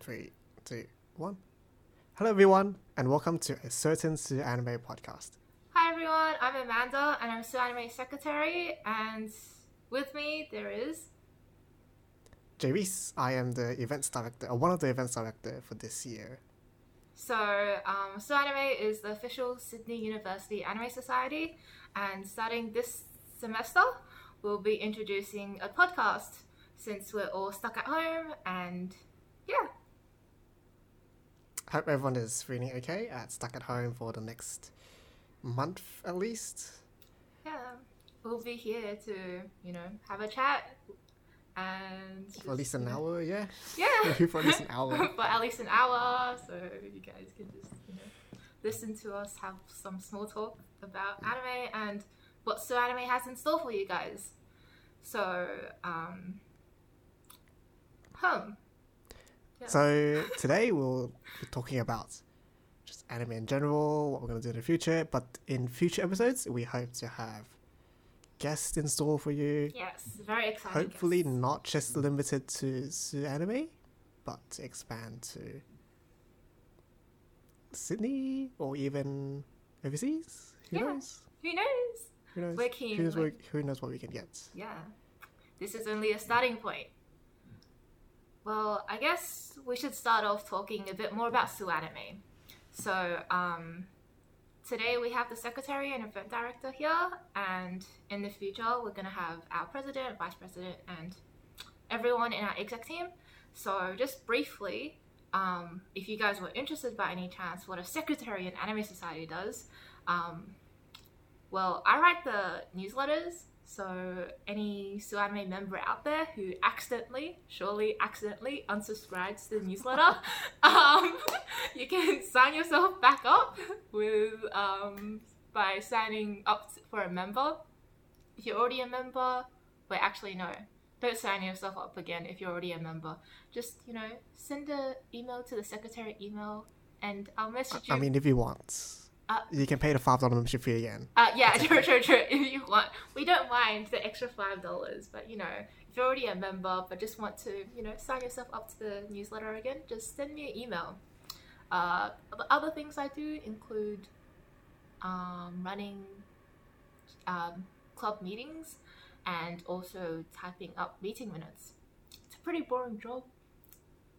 three, two, one. Hello, everyone, and welcome to a certain SUAnime podcast. Hi everyone, I'm Amanda and I'm SUAnime Secretary and with me there is Jay I am the events director, or one of the events director for this year. so um, SUAnime is the official Sydney University Anime Society and starting this semester we'll be introducing a podcast since we're all stuck at home and yeah Hope everyone is feeling okay at stuck at home for the next month at least. yeah we'll be here to you know have a chat and For at least an hour, yeah. yeah For at least an hour. for at least an hour, so you guys can just you know listen to us have some small talk about anime and what SUAnime has in store for you guys. So, um, hum. Yeah. So today we'll be talking about just anime in general, what we're gonna do in the future. But in future episodes, we hope to have guests in store for you. yes, very exciting. Hopefully, not just limited to, to anime, but expand to Sydney or even overseas. Who Yeah. knows? Who knows? Who knows? We're keen, Who knows, what, who knows what we can get? Yeah, this is only a starting point. Well, I guess we should start off talking a bit more about SUAnime. So, um, today we have the secretary and event director here, and in the future we're gonna have our president, vice president, and everyone in our exec team. So, just briefly, um, if you guys were interested by any chance what a secretary in Anime Society does, um, well, I write the newsletters. So any Sue member out there who accidentally, surely accidentally unsubscribes to the newsletter, um, you can sign yourself back up with um, by signing up for a member. If you're already a member, wait, actually no, don't sign yourself up again if you're already a member. Just you know, send an email to the secretary email, and I'll message you. I mean, if you want, Uh, you can pay the five dollar membership fee again. Uh, yeah, true, true, true. If you want, we don't mind the extra five dollars, but you know, if you're already a member but just want to, you know, sign yourself up to the newsletter again, just send me an email. Uh, the other things I do include um, running um, club meetings and also typing up meeting minutes. It's a pretty boring job,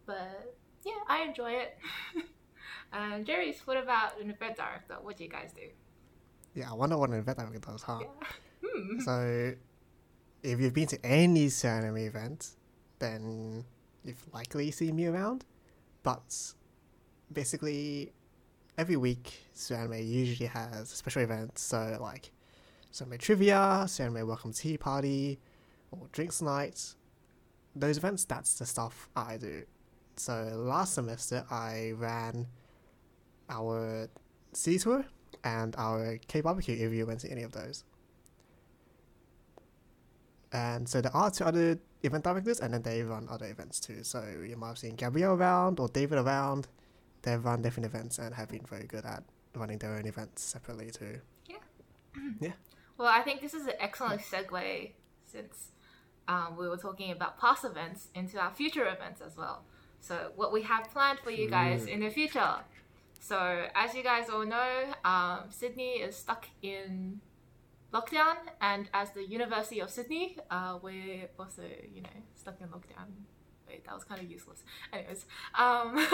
but yeah, I enjoy it. and Jerry's, what about an event director? What do you guys do? Yeah, I wonder what an event director does, huh? Yeah. Hmm. So, if you've been to any Anime event, then you've likely seen me around. But basically, every week, SUAnime usually has special event. So, like, SUAnime Trivia, SUAnime Welcome Tea Party, or Drinks Night. Those events, that's the stuff I do. So, last semester, I ran our city tour and our K barbecue if you went to any of those. And so there are two other event directors, and then they run other events too. So you might have seen Gabrielle around or David around. They run different events and have been very good at running their own events separately too. Yeah. yeah. Well, I think this is an excellent segue since um, we were talking about past events into our future events as well. So, what we have planned for you guys True. in the future. So, as you guys all know, um, Sydney is stuck in lockdown, and as the University of Sydney, uh, we're also, you know, stuck in lockdown. Wait, that was kind of useless. Anyways, um,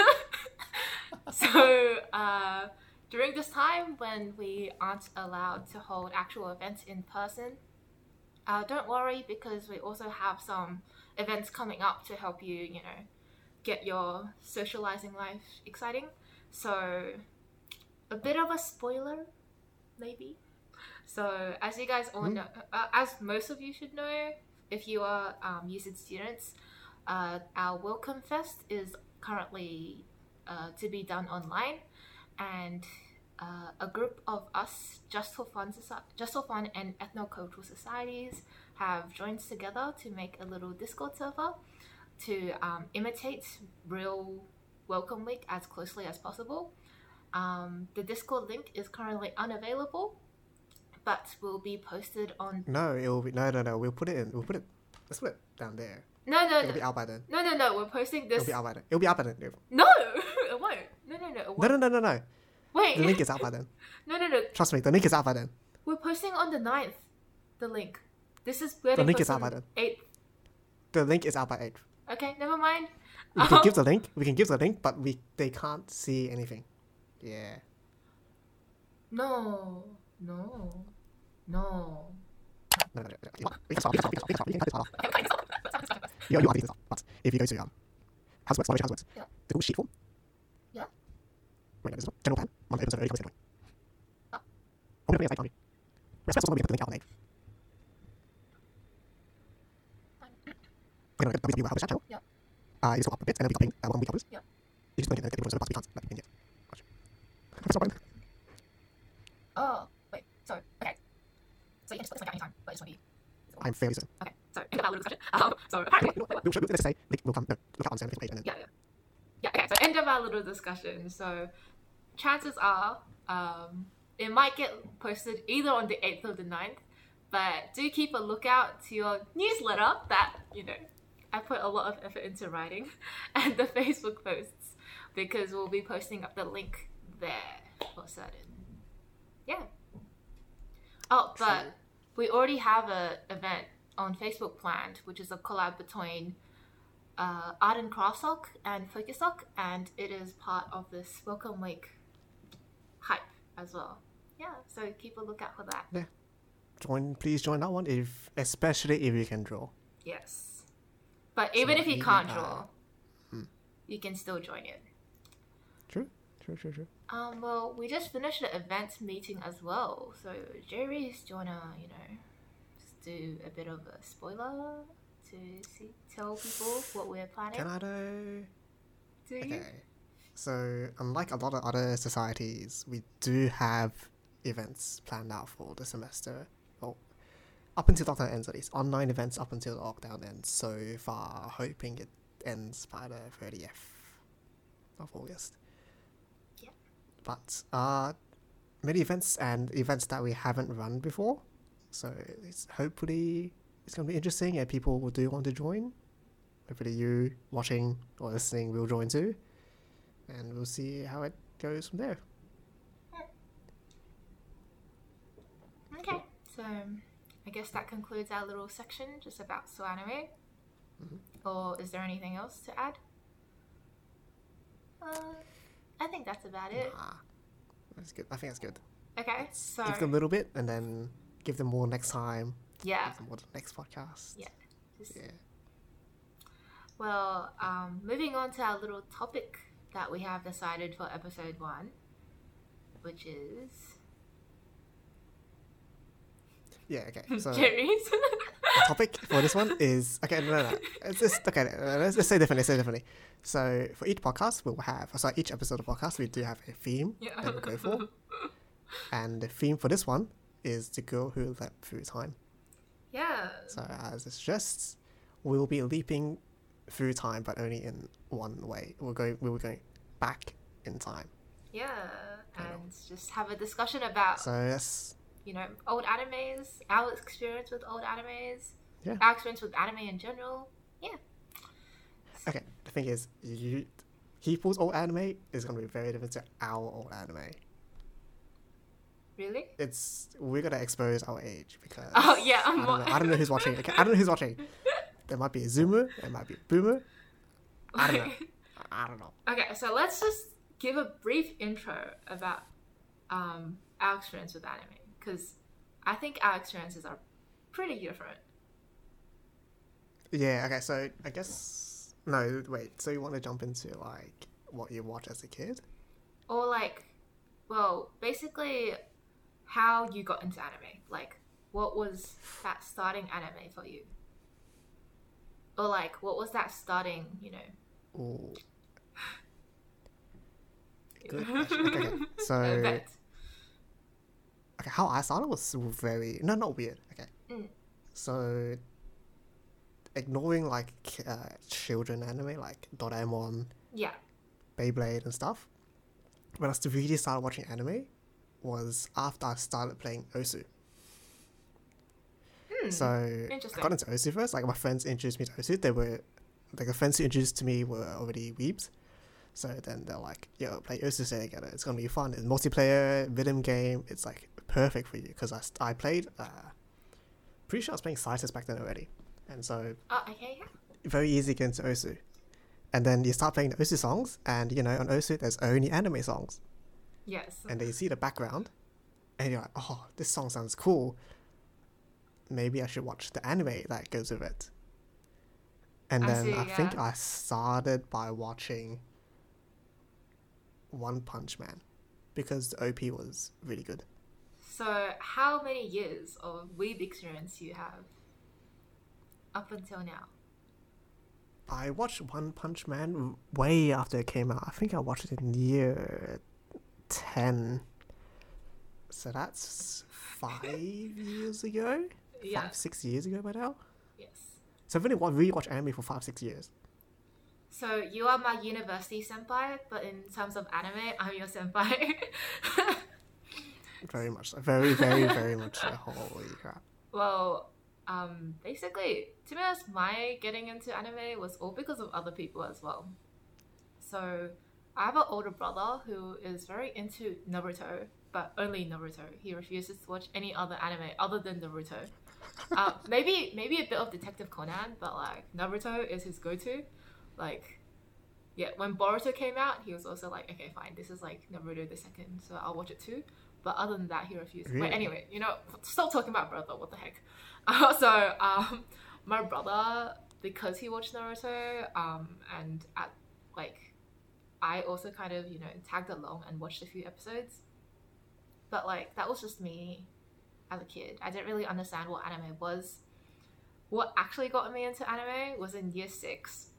so uh, during this time when we aren't allowed to hold actual events in person, uh, don't worry because we also have some events coming up to help you, you know, get your socializing life exciting. So, a bit of a spoiler, maybe. So, as you guys all Hmm. know, uh, as most of you should know, if you are um, USyd students, uh, our Welcome Fest is currently uh, to be done online, and uh, a group of us, Just for Fun, Soci- Just for Fun, and ethnocultural societies have joined together to make a little Discord server to um, imitate real Welcome Week as closely as possible. Um, the Discord link is currently unavailable, but will be posted on. No, it'll be no, no, no. We'll put it in. We'll put it. Let's put it down there. No, no, It'll no, be out by then. no, no, no. We're posting this. It'll be out by then. It'll be out by then. No, it won't. No, no, no. It No, won't. no, no, no, no. Wait. The link is out by then. No, no, no. Trust me, the link is out by then. We're posting on the 9th. The link. This is where The link is out by then. 8th. The link is out by eight. Okay, never mind. We can Um, give the link. We can give the link, but we they can't see anything. Yeah. No, no, no. No, no, no, no. We. We. We. We. We. You you are stop. But if you go to um, how's it works? How's it works? Yeah. The Google Sheet form. Yeah. Wait, no, this one. General plan. One that opens early comes in. Ah. Open up the site. We're supposed to be able to link out on eight. We're gonna get the publish chat channel. Yeah. Uh, you just go up a bit and then we copying uh, one we publish. Yeah. You just link it and get the ones that we can't let people in yet. Gotcha. Press that button. Oh, wait, sorry. Okay. So you can just put this link out anytime, but it just won't be. I'm fairly certain. Okay, so end of our little discussion. Um, so apparently. You know what? We'll let's say will come. No, look out on the page and then Yeah, yeah. Yeah, okay, so end of our little discussion. So chances are um, it might get posted either on the 8th or the 9th, but do keep a lookout to your newsletter that, you know, I put a lot of effort into writing and the Facebook posts because we'll be posting up the link there for certain. Yeah. Oh, but we already have a event on Facebook planned, which is a collab between uh, Art and Craftsoc and Focus Sock, and it is part of this Welcome Week hype as well. Yeah, so keep a lookout for that. Yeah. Join. Please join that one if, especially if you can draw. Yes. But even So if you can't uh, draw, you can still join it. True. True. True. True. Um, well, we just finished the events meeting as well. So, Jerry, do you wanna, you know, just do a bit of a spoiler to see, tell people what we're planning? Can I do? do you? Okay. So, unlike a lot of other societies, we do have events planned out for the semester. Well, up until lockdown ends, at least. Online events up until the lockdown ends. So far, hoping it ends by the 30th of August. Yeah. But, uh, many events and events that we haven't run before. So, it's hopefully it's going to be interesting and people will do want to join. Hopefully, you watching or listening will join too and we'll see how it goes from there. Okay, so I guess that concludes our little section just about SUAnime. Or is there anything else to add? Uh, I think that's about it. Ah, that's good. I think that's good. Okay, so Give them a little bit, and then give them more next time. yeah, Give them more the next podcast. Yeah. just, Yeah. well, um, moving on to our little topic that we have decided for episode one, which is Yeah. Okay. So the topic for this one is okay. No, no, no. It's just okay. uh, Let's just say differently. Let's say differently. So for each podcast, we'll have so each episode of podcast, we do have a theme yeah. that we go for, and the theme for this one is the girl who leapt through time. yeah. So as it suggests, we'll be leaping through time, but only in one way. We're going. We were going back in time. Yeah. And just have a discussion about So that's you know, old animes, our experience with old animes, Yeah. our experience with anime in general. Yeah. okay. The thing is, you people's old anime is going to be very different to our old anime. Really? It's we're gonna expose our age because Oh, yeah, I'm I'm don't, know, I don't know who's watching. Okay, I don't know who's watching. There might be a zoomer. There might be a boomer. I don't know. I- I don't know. okay, so let's just give a brief intro about um, our experience with anime because I think our experiences are pretty different. Yeah. Okay. So I guess no. Wait. So you want to jump into like what you watch as a kid? Or like, well, basically, how you got into anime. Like, what was that starting anime for you? Or like, what was that starting? You know. Ooh. Good. Okay, okay. So? Okay, how I started was very no, not weird. Okay. Mm. So, ignoring like uh, children anime like Doraemon, Yeah. Beyblade, and stuff, when I really started watching anime was after I started playing Osu. So I Hmm. Got into Osu first. Like my friends introduced me to Osu. They were like the friends who introduced to me were already weebs. So then they're like, "Yo, play Osu Say together. It's gonna be fun. It's multiplayer rhythm game. It's like perfect for you." Because I, I played. Uh, pretty sure I was playing Cytus back then already, and so Oh, okay. Yeah. very easy against Osu. And then you start playing the Osu songs, and you know on Osu there's only anime songs Yes. and then you see the background, and you're like, oh, this song sounds cool. Maybe I should watch the anime that goes with it. And I then see, I think. I started by watching One Punch Man because the OP was really good. So, how many years of weeb experience you have up until now? I watched One Punch Man way after it came out. I think I watched it in year 10. So that's five years ago? Yeah. Five, six years ago by now? Yes. So I've only really watched anime for five, six years. So you are my university senpai, but in terms of anime, I'm your senpai. Very much so. Very, very, very much so. Holy crap. well, um, basically, to be honest, my getting into anime was all because of other people as well. So I have an older brother who is very into Naruto, but only Naruto. He refuses to watch any other anime other than Naruto. uh, maybe maybe a bit of Detective Conan, but like Naruto is his go-to. Like, yeah, when Boruto came out, he was also like, okay, fine, this is like Naruto the second, so I'll watch it too. But other than that, he refused. Really? But anyway, you know, stop talking about brother. What the heck? Uh, so, um, my brother, because he watched Naruto, um, and at like, I also kind of you know tagged along and watched a few episodes. But like, that was just me as a kid. I didn't really understand what anime was. What actually got me into anime was in year six.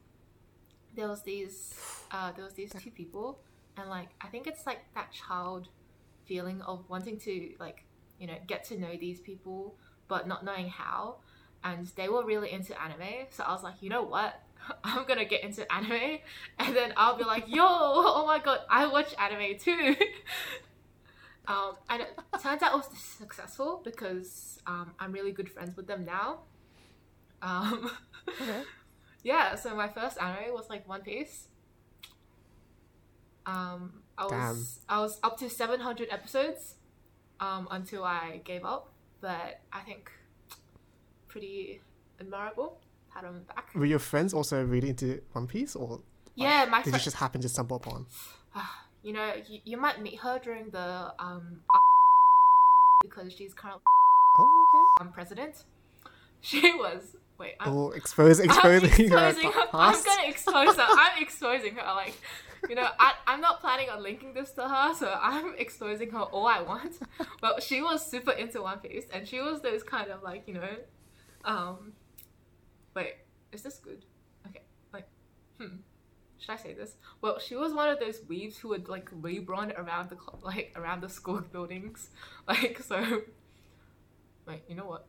There was these, uh, there was these two people, and like I think it's like that child feeling of wanting to like you know get to know these people but not knowing how. And they were really into anime, so I was like, you know what? I'm gonna get into anime, and then I'll be like, yo, oh my god, I watch anime too. Um, and it turns out it was successful because um, I'm really good friends with them now. Um, Okay. yeah, so my first anime was like One Piece. Um, I was Damn. I was up to 700 episodes um, until I gave up, but I think pretty admirable. On the back. Were your friends also really into One Piece, or Yeah, my did you friend. just happen to stumble upon? You know, you, you might meet her during the um because she's currently Oh, okay. um, president. She was wait. I'm, Oh, expose, I'm exposing, her exposing her. I'm gonna expose her. I'm exposing her. Like, you know, I, I'm not planning on linking this to her, so I'm exposing her all I want. But she was super into One Piece, and she was those kind of like, you know, um, wait, is this good? Okay, like, hmm. Should I say this? Well, she was one of those weaves who would like run around the like around the school buildings, like so. Wait, you know what?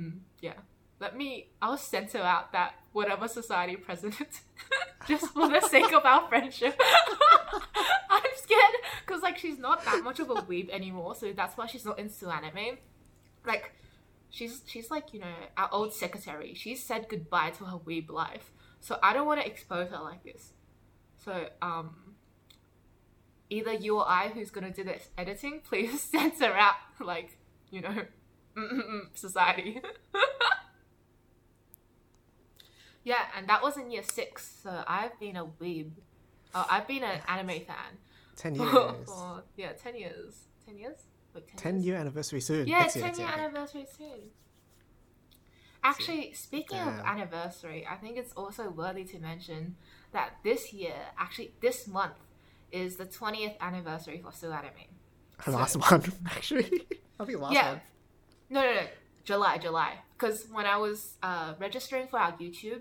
Mm, yeah, let me. I'll censor out that whatever society president, just for the sake of our friendship. I'm scared because like she's not that much of a weeb anymore, so that's why she's not into anime. Like, she's she's like you know our old secretary. She's said goodbye to her weeb life, so I don't want to expose her like this. So um. Either you or I, who's gonna do this editing, please censor out like you know society. Yeah, and that was in year six, so I've been a weeb. Uh, I've been an anime fan Ten years. for yeah, ten years. Ten years? Like ten, Ten years? year anniversary soon. Yeah, next ten year year. anniversary soon. Actually, speaking of anniversary, I think it's also worthy to mention that this year, actually this month, is the twentieth anniversary for SUAnime. Last month, actually. I think last Yeah. month. No, no, no. July, July. Because when I was uh, registering for our YouTube,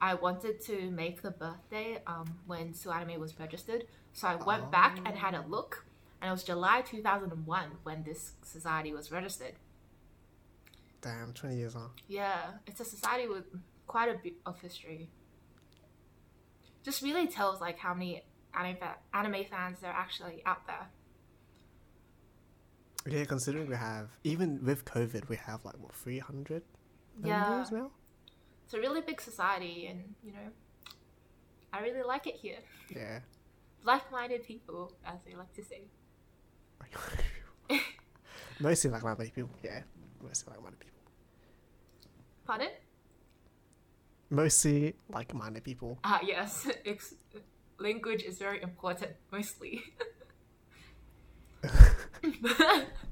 I wanted to make the birthday um, when SUAnime was registered. So I went back and had a look, and it was July 2001 when this society was registered. Damn, 20 years on. Yeah, it's a society with quite a bit of history. Just really tells like how many anime, anime fans there are actually out there. Yeah, considering we have, even with COVID, we have like, what, 300 Yeah. members now? It's a really big society, and you know, I really like it here. Yeah. Like-minded people, as they like to say. Mostly like minded people. Yeah. Mostly like minded people. Pardon? Mostly like minded people. Ah, yes. Ex- language is very important, mostly.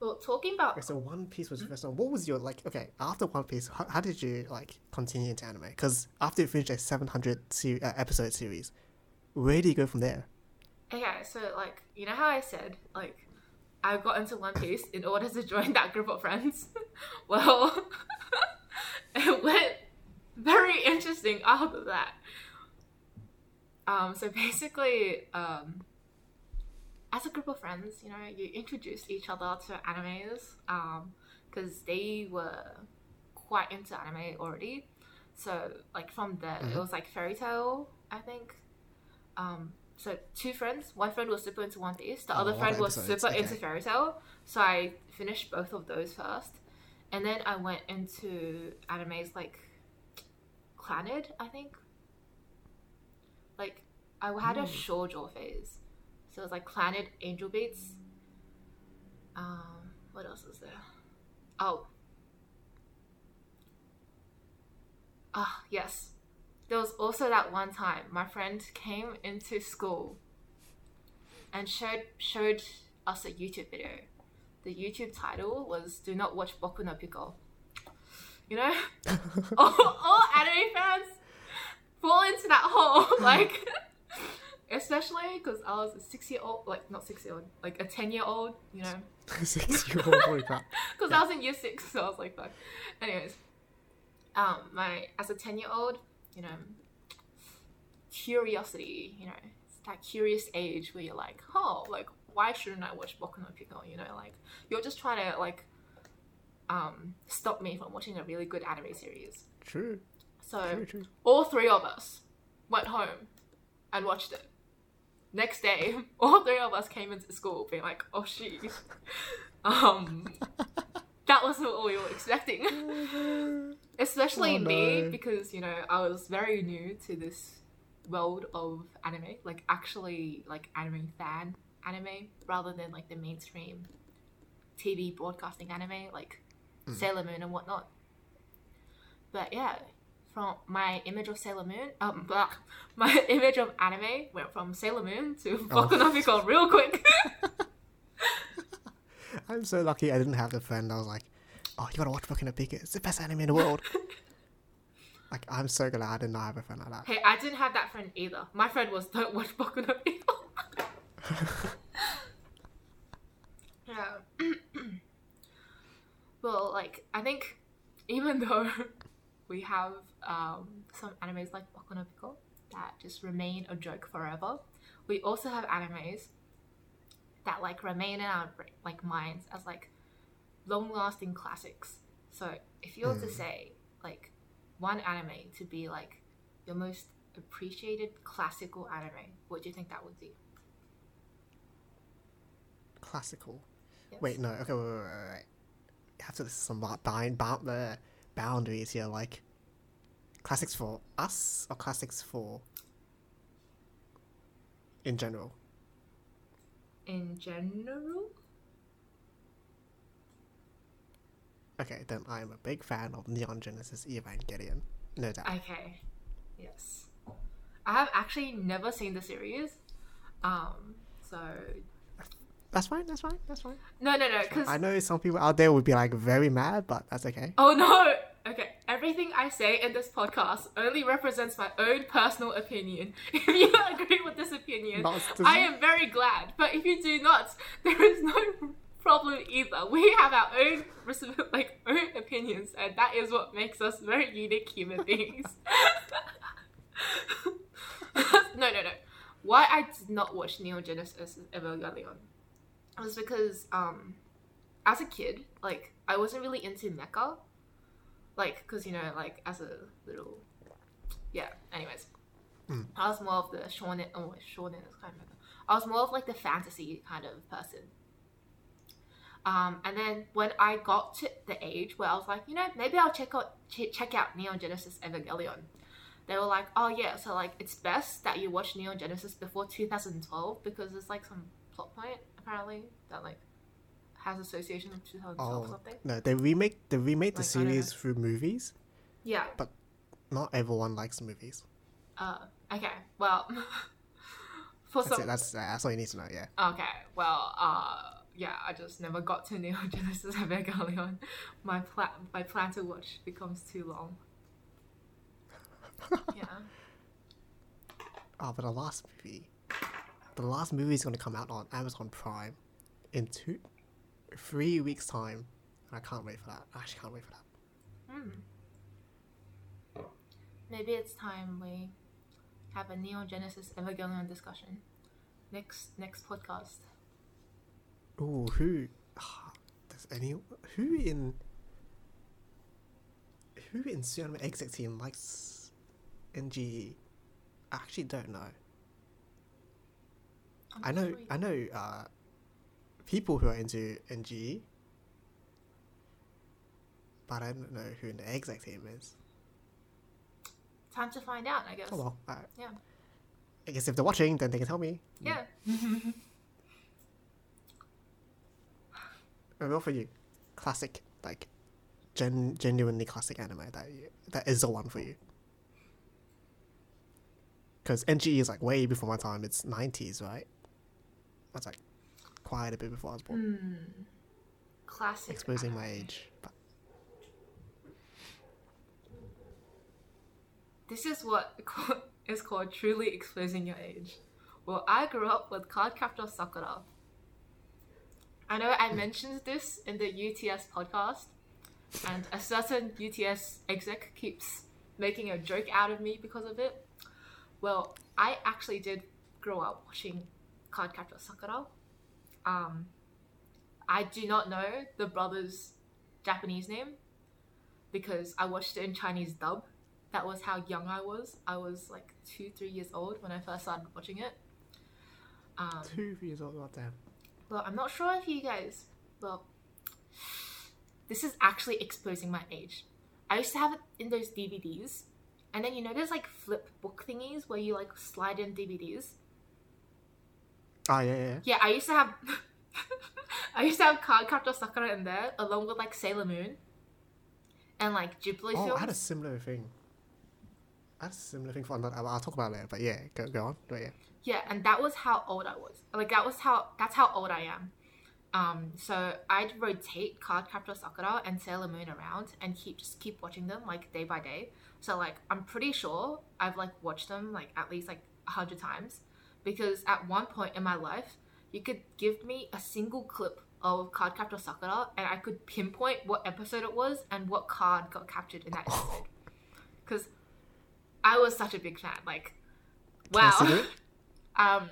well, talking about Okay, so One Piece was your first one. What was your like? Okay, after One Piece, how, how did you like continue into anime? Because after you finished a seven hundred se- uh, episode series, where do you go from there? Okay, so like you know how I said like I got into One Piece in order to join that group of friends. well, it went very interesting after that. Um, so basically, um, as a group of friends, you know, you introduce each other to animes um, because they were quite into anime already. So like from there, it mm-hmm. was like Fairy Tail, I think. Um, so two friends. One friend was super into One Piece. The Oh, other friend was super okay. into Fairy Tail. So I finished both of those first, and then I went into animes like Clannad, I think. Like I had a mm. shoujo phase, so it was like Clannad, Angel Beats. Um, what else is there? Oh. Ah, yes. There was also that one time my friend came into school and showed showed us a YouTube video. The YouTube title was "Do not watch Boku no Pico." You know, all, all anime fans fall into that hole, like especially because I was a six year old, like not six year old, like a ten year old. You know, Six year old, holy crap. because I was in year six, so I was like, fuck. Anyways, um, my as a ten year old, you know, curiosity, you know, it's that curious age where you're like, oh, like why shouldn't I watch Boku no Pico? You know, like you're just trying to like um stop me from watching a really good anime series. True, So true, true. all three of us went home and watched it. Next day, all three of us came into school being like, "Oh shit," um, that wasn't what we were expecting. Especially Oh, me because you know I was very new to this world of anime, like actually like anime fan anime rather than like the mainstream TV broadcasting anime like Sailor Moon and whatnot. But yeah, from my image of Sailor Moon, um, blah, my image of anime went from Sailor Moon to Boku Pico real quick. I'm so lucky I didn't have the friend. I was like, oh, you gotta watch Boku no Pico. It's the best anime in the world. like, I'm so glad I did not have a friend like that. hey, I didn't have that friend either. My friend was don't watch Boku no Pico. yeah. well, like I think even though we have um, some animes like Boku no Pico that just remain a joke forever, we also have animes that like remain in our like minds as like long-lasting classics. So if you were to say like one anime to be like your most appreciated classical anime, what do you think that would be? Classical. Yes. Wait, no. Okay, wait, wait, wait, wait. You have to list some ba- bind, bound, the boundaries here. Like, classics for us or classics for in general. In general, Okay, then I am a big fan of Neon Genesis Evangelion. No doubt. okay, yes, I have actually never seen the series. Um, so That's fine. That's fine. That's fine. no, no, no, because I know some people out there would be like very mad, but that's okay. Oh no! Okay, everything I say in this podcast only represents my own personal opinion. If you agree with this opinion, I am very glad. But if you do not, there is no problem either. We have our own like own opinions, and that is what makes us very unique human beings. no, no, no. Why I did not watch Neon Genesis Evangelion was because um as a kid, like I wasn't really into mecha, like because you know, like as a little, yeah. Anyways, Mm. I was more of the shonen. Oh, shonen is kind of. I was more of like the fantasy kind of person. Um, and then when I got to the age where I was like, you know, maybe I'll check out ch- check out Neon Genesis Evangelion. They were like, oh yeah, so like it's best that you watch Neon Genesis before 2012 because there's like some plot point apparently that like has association with 2012 or Oh something. no, they remake they remade the Like, series through movies. Yeah. But not everyone likes movies. Uh, okay. Well, for That's some. it. That's that's all you need to know. Yeah. Okay. Well, uh, yeah, I just never got to Neon Genesis Evangelion. My plan, my plan to watch becomes too long. yeah. Oh, but the last movie, the last movie is going to come out on Amazon Prime in two, three weeks time, and I can't wait for that. I actually can't wait for that. Hmm. Maybe it's time we have a Neon Genesis Evangelion discussion next next podcast. Oh, who? Does any who in who in Cinema Exec Team likes NGE? I actually don't know. I'm I know sure I know uh, people who are into NGE, but I don't know who in the exact team is. Time to find out, I guess. Oh well, Yeah. I guess if they're watching, then they can tell me. Yeah. And what for you? Classic, like, gen- genuinely classic anime that that is the one for you. Because NGE is like way before my time. It's nineties, right? That's like quite a bit before I was born. Hmm. Classic. Exposing my age, but This is what is called truly exposing your age. Well, I grew up with Cardcaptor Sakura. I know I mentioned this in the UTS podcast, and a certain UTS exec keeps making a joke out of me because of it. Well, I actually did grow up watching Cardcaptor Sakura. Um, I do not know the brother's Japanese name because I watched it in Chinese dub that was how young I was. I was like two, three years old when I first started watching it. Um, two years old. God damn. well, I'm not sure if you guys. Well, this is actually exposing my age. I used to have it in those DVDs, and then you know there's like flip book thingies where you like slide in DVDs. Oh yeah, yeah. Yeah, I used to have. I used to have Cardcaptor Sakura in there along with like Sailor Moon, and like Ghibli Oh, films. I had a similar thing. I had a similar thing for another. I'll talk about it later. But yeah, go go on. But yeah. Yeah, and that was how old I was. Like that was how that's how old I am. Um, so I'd rotate Cardcaptor Sakura and Sailor Moon around and keep just keep watching them like day by day. So like I'm pretty sure I've like watched them like at least like a hundred times because at one point in my life you could give me a single clip of Cardcaptor Sakura and I could pinpoint what episode it was and what card got captured in that episode. Because I was such a big fan. Like, wow. Um,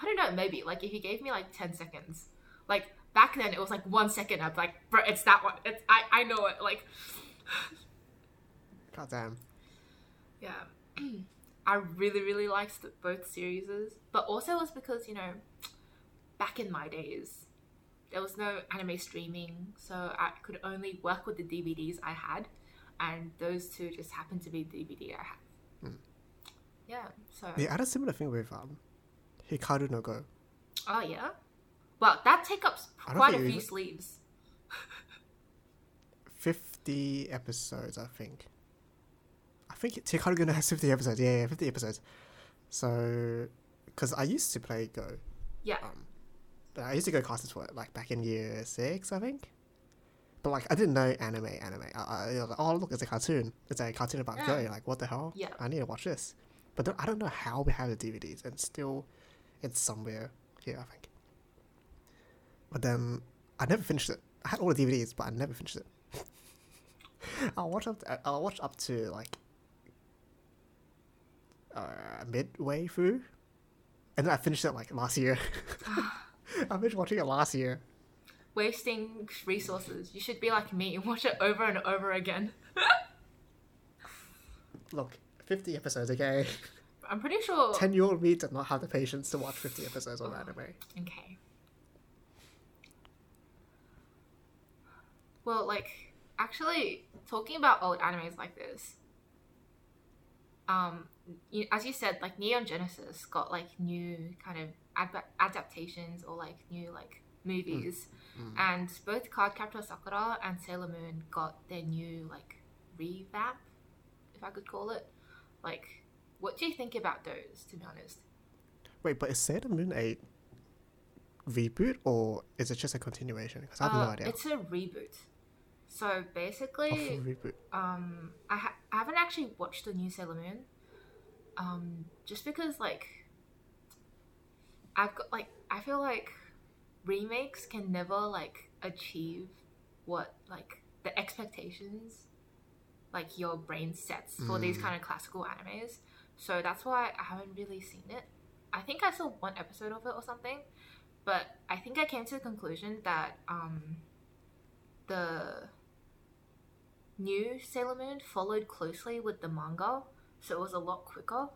I don't know, maybe like if you gave me like ten seconds, like back then it was like one second. I'd be like, bro, it's that one. It's I I know it. Like, God damn. yeah, I really really liked both series, but also it was because you know, back in my days, there was no anime streaming, so I could only work with the DVDs I had, and those two just happened to be the DVD I had. Yeah. So. Yeah, I had a similar thing with um, Hikaru no Go. Oh yeah. Well, that takes up quite a few even- sleeves. Fifty episodes, I think. I think no has fifty episodes. Yeah, yeah, fifty episodes. So, because I used to play Go. Yeah. Um, I used to go classes for it, like back in year six, I think. But like, I didn't know anime, anime. I, I, I was like, oh look, it's a cartoon. It's a cartoon about Mm. Go. Like, what the hell? Yeah. I need to watch this. But I don't know how we have the DVDs, and still, it's somewhere here, I think. But then, I never finished it. I had all the DVDs, but I never finished it. I'll watch up. To, I'll watch up to like uh, midway through, and then I finished it like last year. I finished watching it last year. wasting resources. You should be like me and watch it over and over again. Look, 50 episodes, okay? I'm pretty sure. 10 year old me did not have the patience to watch 50 episodes of anime. Okay. Well, like, actually, talking about old animes like this, um, as you said, like Neon Genesis got like new kind of ad- adaptations or like new like movies, and both Cardcaptor Sakura and Sailor Moon got their new like revamp, if I could call it. Like, what do you think about those? To be honest. Wait, but is Sailor Moon a reboot or is it just a continuation? Because I have Uh, no idea. It's a reboot. So basically, um, I, ha- I haven't actually watched the new Sailor Moon, um, just because like I've got like I feel like remakes can never like achieve what like the expectations like your brain sets for these Mm. kind of classical animes. So that's why I haven't really seen it. I think I saw one episode of it or something, but I think I came to the conclusion that um, the new Sailor Moon followed closely with the manga, so it was a lot quicker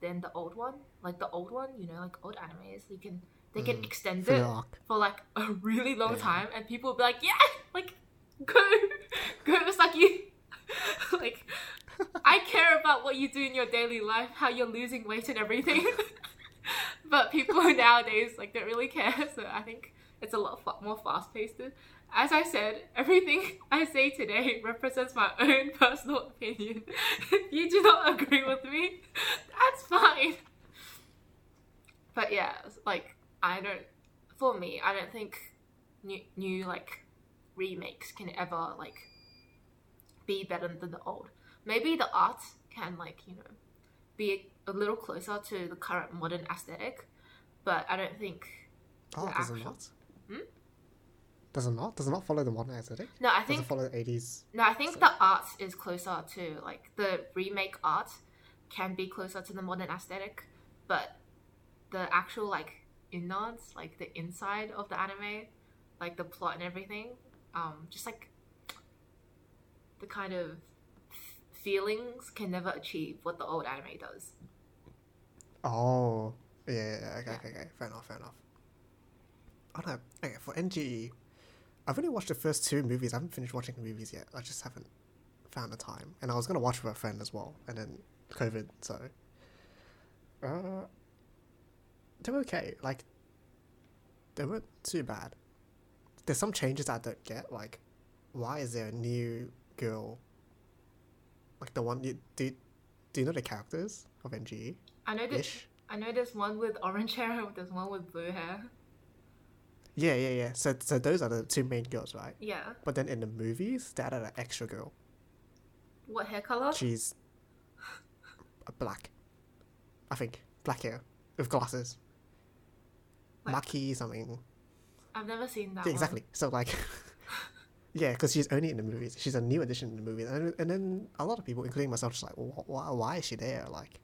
than the old one. Like the old one, you know, like old animes, you can they can Mm, extend it arc. for like a really long Yeah. time, and people will be like, "Yeah, like go, go Usagi." like, I care about what you do in your daily life, how you're losing weight and everything. but people nowadays like don't really care, so I think it's a lot fa- more fast paced. As I said, everything I say today represents my own personal opinion. if you do not agree with me, that's fine. But yeah, like I don't. For me, I don't think new new like remakes can ever like be better than the old. Maybe the art can like you know be a little closer to the current modern aesthetic, but I don't think. Oh, the it actual- not? Hmm? Does it not? Does it not follow the modern aesthetic? No, I Does think it follow the 80s? No, I think So- the art is closer to like the remake art can be closer to the modern aesthetic, but the actual like innards, like the inside of the anime, like the plot and everything, um, just like the kind of f- feelings can never achieve what the old anime does. Oh, yeah, yeah, yeah, okay, okay, okay, fair enough, fair enough. Oh no, okay, for NGE, I've only watched the first two movies. I haven't finished watching the movies yet. I just haven't found the time. And I was gonna watch with a friend as well, and then COVID, so. Uh, they're okay. Like, they weren't too bad. There's some changes I don't get. Like, why is there a new girl? Like the one you do. Do you know the characters of NGE? I know this. I know there's one with orange hair and there's one with blue hair. Yeah, yeah, yeah. So, so those are the two main girls, right? Yeah. But then in the movies, they added an extra girl. What hair color? She's black, I think, black hair with glasses. Like- Maki something. I've never seen that. Yeah, one. exactly. So like, yeah, because she's only in the movies. She's a new addition in the movies, and and then a lot of people, including myself, just like, why, why is she there? Like,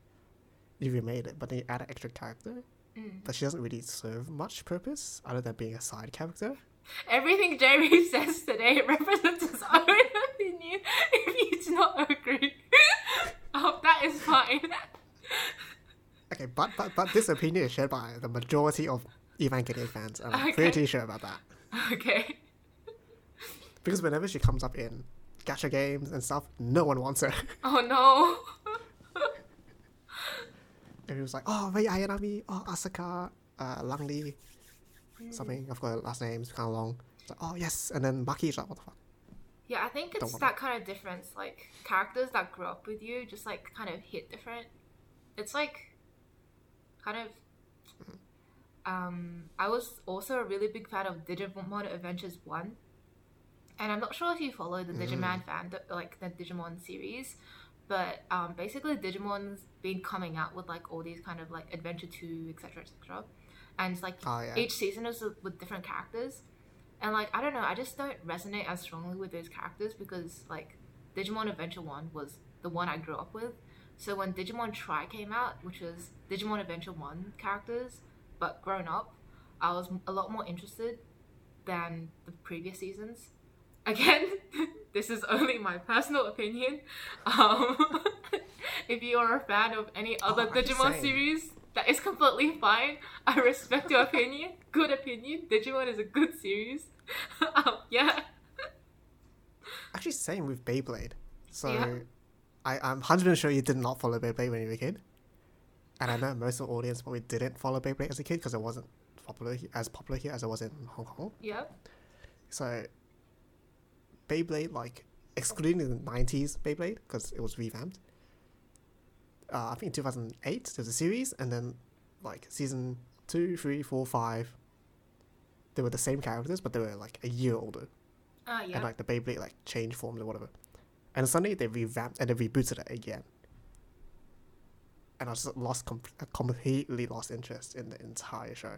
you remade it, but then you add an extra character, Mm. but she doesn't really serve much purpose other than being a side character. Everything Jeremy says today represents his own opinion. If you do not agree, oh, that is fine. Okay, but but but this opinion is shared by the majority of Evangelion fans, I'm Okay. pretty sure about that. Okay. Because whenever she comes up in gacha games and stuff, no one wants her. Oh no. Everyone's like, oh, Rei Ayanami, oh, Asuka, uh, Langley, Mm. something. I've got last names kind of long. It's like, oh yes, and then Maki's like, what the fuck? Yeah, I think it's that kind of difference. Like characters that grew up with you just like kind of hit different. It's like kind of. Um, I was also a really big fan of Digimon Adventures One, and I'm not sure if you follow the Digimon fan, like the Digimon series, but um, basically Digimon's been coming out with like all these kind of like Adventure Two, etc., etc., and it's like Oh yeah. each season is with different characters and like i don't know i just don't resonate as strongly with those characters because like digimon adventure 1 was the one i grew up with so when digimon Tri came out which was digimon adventure 1 characters but grown up i was a lot more interested than the previous seasons. Again, this is only my personal opinion. Um, if you are a fan of any other I'm Digimon series, that is completely fine. I respect your opinion. Good opinion. Digimon is a good series. um, yeah. Actually, same with Beyblade. So, Yeah. I, I'm 100% sure you did not follow Beyblade when you were a kid. And I know most of the audience probably didn't follow Beyblade as a kid because it wasn't popular as popular here as it was in Hong Kong. Yeah. So, Beyblade, like, excluding the 90s Beyblade, because it was revamped, uh, I think in 2008, there's a series, and then, like, season 2, 3, 4, 5, they were the same characters, but they were, like, a year older. Uh, yeah. And, like, the Beyblade, like, changed forms or whatever. And suddenly they revamped and they rebooted it again. And I just lost, com- completely lost interest in the entire show.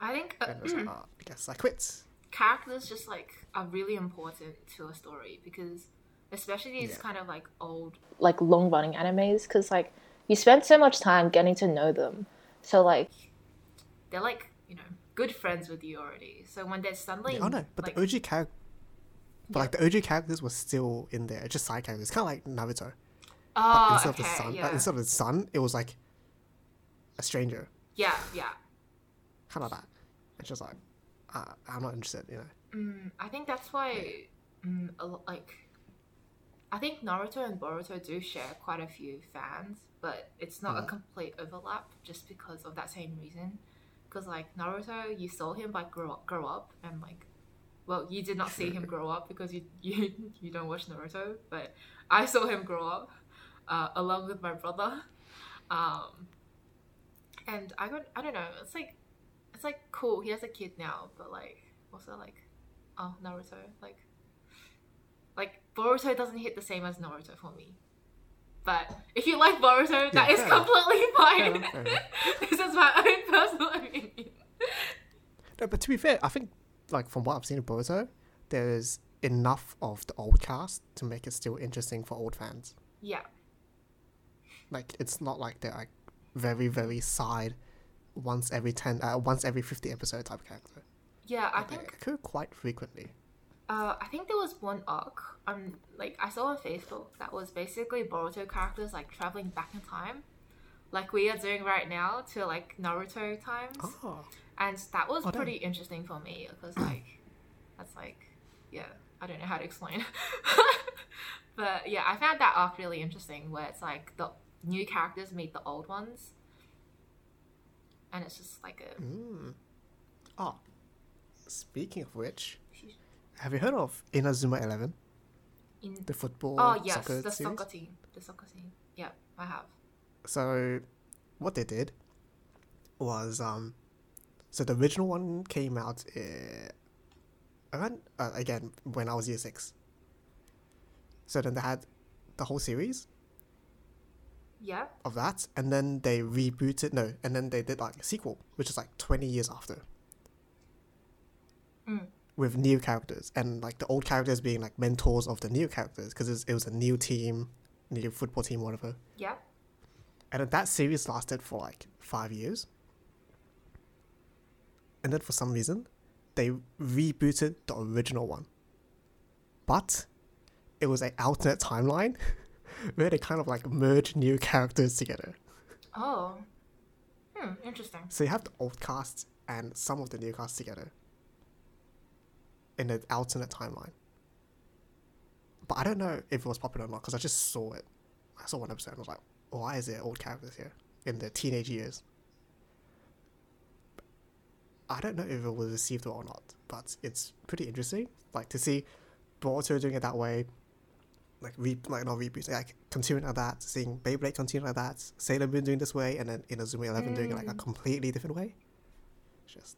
I think uh, was like, oh, I guess I quit. Characters just like are really important to a story because especially these Yeah. kind of like old like long running animes because like you spend so much time getting to know them. So like they're like you know good friends with you already so when they're suddenly Yeah, oh no, but like, the OG character, but like the OG characters were still in there, just side characters, kind of like Naruto. But oh instead okay of the sun, yeah uh, instead of the sun, it was like a stranger, yeah yeah kind of that. It's just like, uh, I'm not interested, you know. mm, i think that's why mm, a lo- like i think naruto and boruto do share quite a few fans but it's not a Mm. complete overlap just because of that same reason because like naruto you saw him like grow up, grow up and like well you did not see him grow up because you you, you don't watch naruto but i saw him grow up uh, along with my brother um and i don't i don't know it's like it's like cool he has a kid now but like also like oh naruto like like boruto doesn't hit the same as naruto for me but if you like boruto that Yeah, is fair enough. completely Fair fine enough, fair enough. this is my own personal opinion No, but to be fair, I think like from what I've seen of Boruto, there's enough of the old cast to make it still interesting for old fans. yeah Like it's not like they're like very very side, once every ten, uh, once every fifty episode type character. yeah i think quite frequently. Uh, I think there was one arc. Um, like I saw on Facebook that was basically Boruto characters like traveling back in time, like we are doing right now to like Naruto times, Oh, and that was Oh, damn. pretty interesting for me because like that's like yeah I don't know how to explain, but yeah I found that arc really interesting where it's like the new characters meet the old ones, and it's just like a mm. oh. Speaking of which, have you heard of Inazuma Eleven, in the football oh yes soccer the series? soccer team the soccer team yeah I have So, what they did was um, so the original one came out uh, around uh, again when I was year six. So then they had the whole series yeah of that, and then they rebooted no, and then they did like a sequel, which is like twenty years after. Mm. With new characters and like the old characters being like mentors of the new characters because it was a new team, new football team, whatever. yeah And then that series lasted for like five years. And then for some reason, they rebooted the original one. But it was an alternate timeline where they kind of like merge new characters together. Oh. Hmm, interesting. So you have the old cast and some of the new cast together in an alternate timeline. But I don't know if it was popular or not because I just saw it. I saw one episode and I was like, why is there old characters here in their teenage years? I don't know if it was received well or not, but it's pretty interesting. Like to see Boruto doing it that way, like re like not reboot, like continuing like that, seeing Beyblade continue like that, Sailor Moon doing this way, and then Inazuma Eleven doing it like a completely different way. It's Just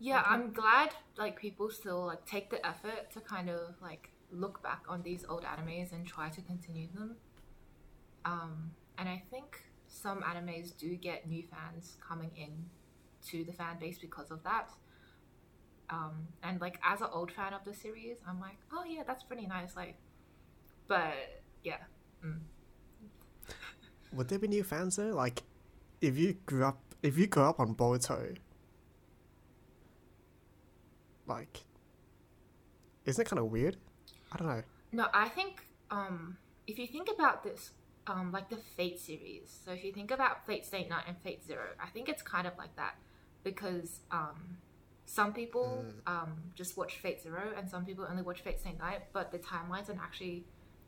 Yeah, I'm glad like people still like take the effort to kind of like look back on these old animes and try to continue them. Um, and I think some animes do get new fans coming in to the fan base because of that. Um, and like as an old fan of the series, I'm like, oh yeah, that's pretty nice. Like, but yeah, mm. would there be new fans though? Like, if you grew up, if you grew up on Boruto, like, isn't it kind of weird? I don't know. No, I think um, if you think about this, um, like the Fate series. So if you think about Fate Stay Night and Fate Zero, I think it's kind of like that because um, some people um, just watch Fate Zero and some people only watch Fate Stay Night, but the timelines are actually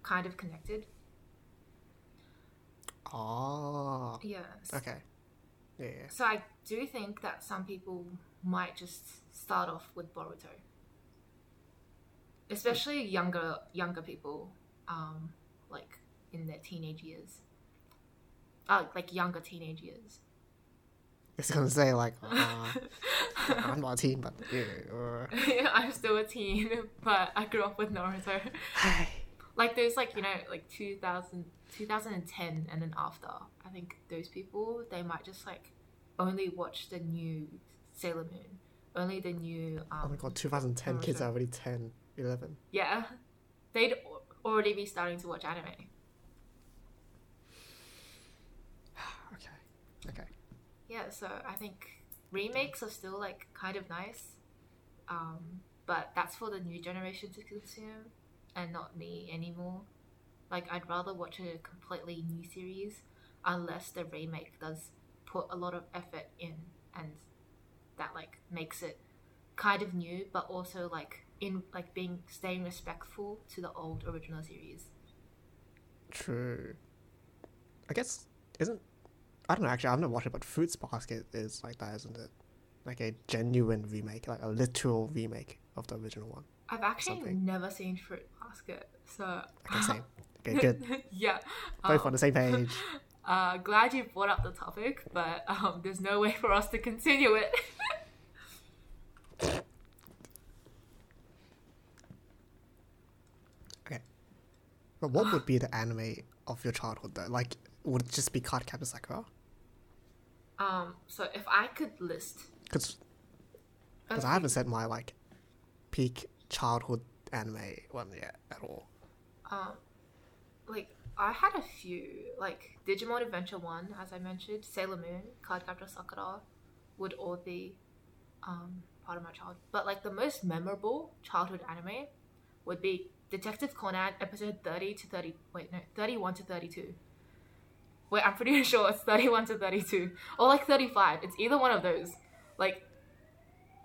kind of connected. Oh, Yes. okay. Yeah, yeah. So I do think that some people might just start off with Boruto, especially younger younger people, um, like in their teenage years, uh, like younger teenage years. I was gonna say like, uh, I'm not a teen, but yeah. Uh, I'm still a teen, but I grew up with Naruto. Like those, like you know, like 2000, 2010 and then after. I think those people they might just like only watch the new Sailor Moon, only the new. Um, oh my god, 2010 kids are already 10, 11. Yeah, they'd already be starting to watch anime. Okay, okay. Yeah, so I think remakes are still like kind of nice, um, but that's for the new generation to consume, and not me anymore. Like I'd rather watch a completely new series, unless the remake does put a lot of effort in, and that like makes it kind of new, but also like in like being staying respectful to the old original series. True. I guess isn't I don't know actually I've never watched it, but Fruits Basket is like that, isn't it? Like a genuine remake, like a literal remake of the original one. I've actually Something. never seen Fruit Basket, so Okay, same. Okay, good. yeah. Both um, on the same page. Uh, glad you brought up the topic, but um, there's no way for us to continue it. Okay. But what would be the anime of your childhood though? Like, would it just be Card Captor Sakura? um, so if I could list, Because i haven't said my like peak childhood anime one yet at all. um, like I had a few, like Digimon Adventure One, as I mentioned, Sailor Moon, Cardcaptor Sakura, would all be um, part of my childhood. But like the most memorable childhood anime would be Detective Conan episode thirty to thirty. Wait, no, thirty-one to thirty-two. Wait, I'm pretty sure it's thirty-one to thirty-two, or like thirty-five. It's either one of those. Like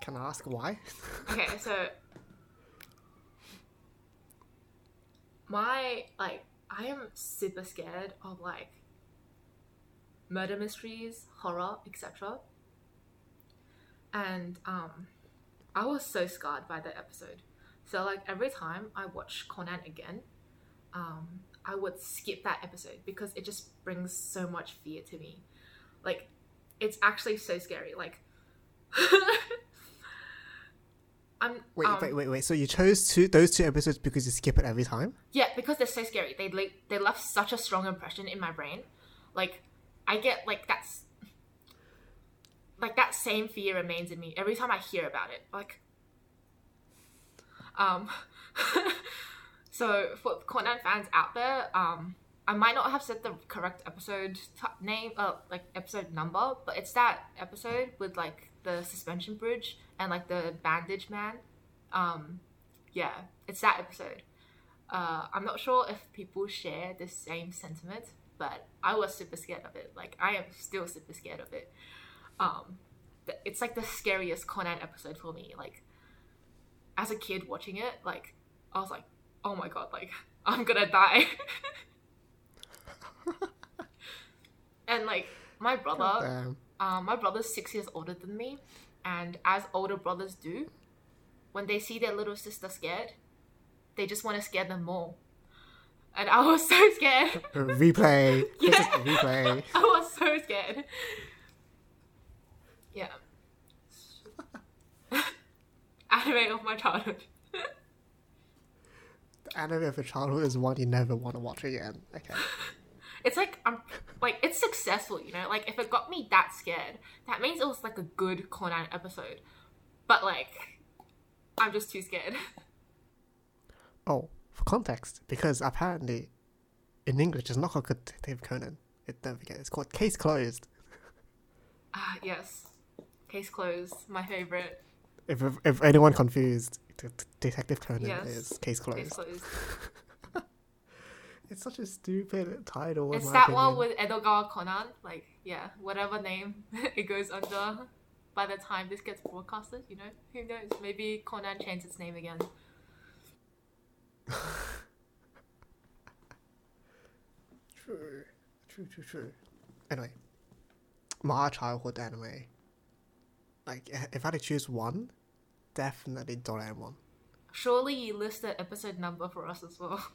Can I ask why? okay, so my like I am super scared of like murder mysteries, horror, etc. And um I was so scarred by that episode. So like every time I watch Conan again, um I would skip that episode because it just brings so much fear to me. Like it's actually so scary. Like I'm Wait, um, wait, wait, wait. So you chose two those two episodes because you skip it every time? Yeah, because they're so scary. They like they left such a strong impression in my brain. Like I get like that's like that same fear remains in me every time I hear about it. Like um so for Conan fans out there, um I might not have said the correct episode t- name, uh, like episode number, but it's that episode with like the suspension bridge and like the bandage man. Um, yeah, it's that episode. Uh, I'm not sure if people share the same sentiment, but I was super scared of it. Like I am still super scared of it. Um, it's like the scariest Conan episode for me. Like as a kid watching it, like I was like, oh my god, like I'm gonna die. and like my brother. Um, my brother's six years older than me, and as older brothers do, when they see their little sister scared, they just want to scare them more. And I was so scared. replay. Yeah. replay. I was so scared. Yeah. Anime of my childhood. The anime of your childhood is one you never want to watch again. Okay. It's like I'm like it's successful, you know. Like if it got me that scared, that means it was like a good Conan episode. But like, I'm just too scared. Oh, for context, because apparently in English it's not called Detective Conan. It don't forget, it's called Case Closed. Ah, yes. Case closed. My favorite. If if, if anyone confused, Detective Conan Yes. is case closed. Case closed. It's such a stupid title. It's that one with Edogawa Conan. Like, yeah, whatever name it goes under by the time this gets broadcasted, you know? Who knows? Maybe Conan changed its name again. True, true, true, true. Anyway, my childhood anime. Like, if I had to choose one, definitely Doraemon. Surely you list the episode number for us as well.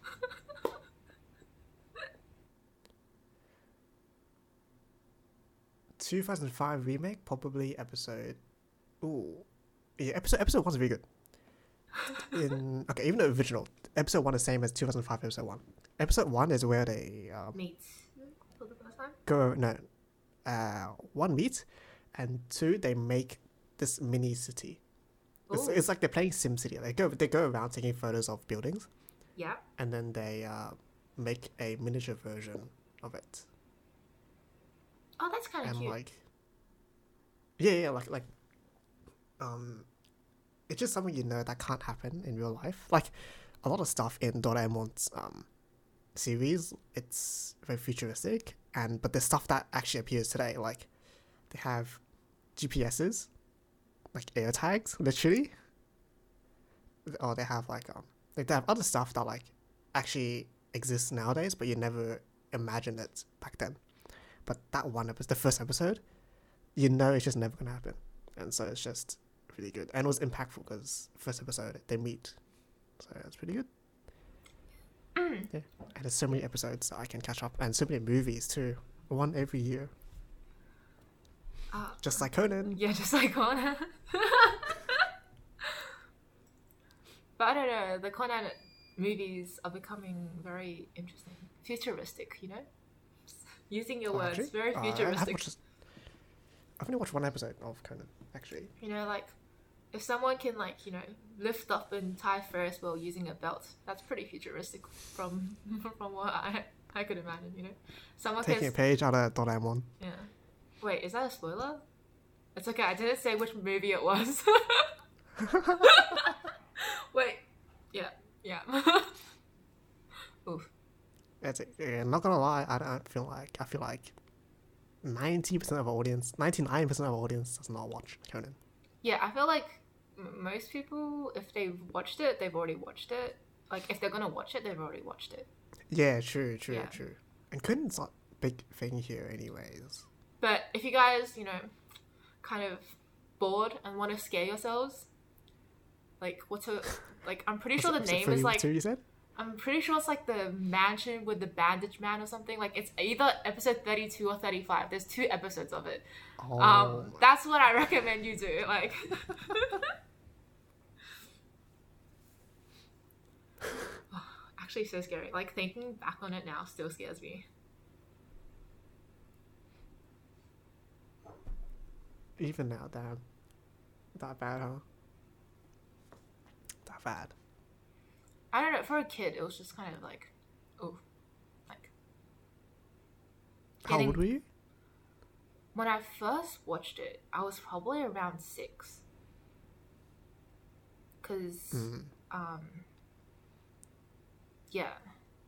Two thousand five remake, probably episode. Ooh, yeah, episode episode one's really good. In okay, even the original episode one is same as two thousand five episode one. Episode one is where they um, Meet for the first time. go no, uh, one meet, and two they make this mini city. It's, it's like they're playing SimCity. They go they go around taking photos of buildings, Yeah. and then they uh, make a miniature version of it. Oh, that's kind of and cute. like, yeah, yeah, like like, um, it's just something you know that can't happen in real life. Like a lot of stuff in Doraemon's um series, it's very futuristic, and but there's stuff that actually appears today. Like they have GPSs, like air tags, literally. Or they have like um, like they have other stuff that like actually exists nowadays, but you never imagined it back then. But that one episode, the first episode, you know it's just never gonna happen, and so it's just really good. And it was impactful because first episode they meet, so it's pretty good. Mm. Yeah, and there's so many episodes that I can catch up, and so many movies too, one every year, Uh, just like Conan. yeah, just like Conan. but I don't know. The Conan movies are becoming very interesting, futuristic. You know, using your Oh, words, actually? very Uh, futuristic. watched I've only watched one episode of Conan actually. You know, like if someone can like you know lift up and tie Ferris wheel using a belt, that's pretty futuristic from from what I I could imagine. You know, someone Taking can a page out of Doraemon. yeah. Wait, is that a spoiler? It's okay. I didn't say which movie it was. Wait, yeah, yeah. That's it. Yeah, not gonna lie, I don't feel like I feel like ninety percent of our audience, ninety nine percent of our audience does not watch Conan. Yeah, I feel like m- most people, if they've watched it, they've already watched it. Like if they're gonna watch it, they've already watched it. Yeah, true, true, Yeah. true. And Conan's not a big thing here, anyways. But if you guys, you know, kind of bored and want to scare yourselves, like what's a like I'm pretty sure the name is like 32, you said? I'm pretty sure it's like the mansion with the bandage man or something. Like it's either episode 32 or 35. There's two episodes of it. Oh, Um, that's what I recommend you do. Like, actually, so scary. Like thinking back on it now still scares me. even now, damn, that bad, huh? That bad. I don't know. For a kid, it was just kind of like, oh, like How old were you? when I first watched it, I was probably around six. Cause Mm. um yeah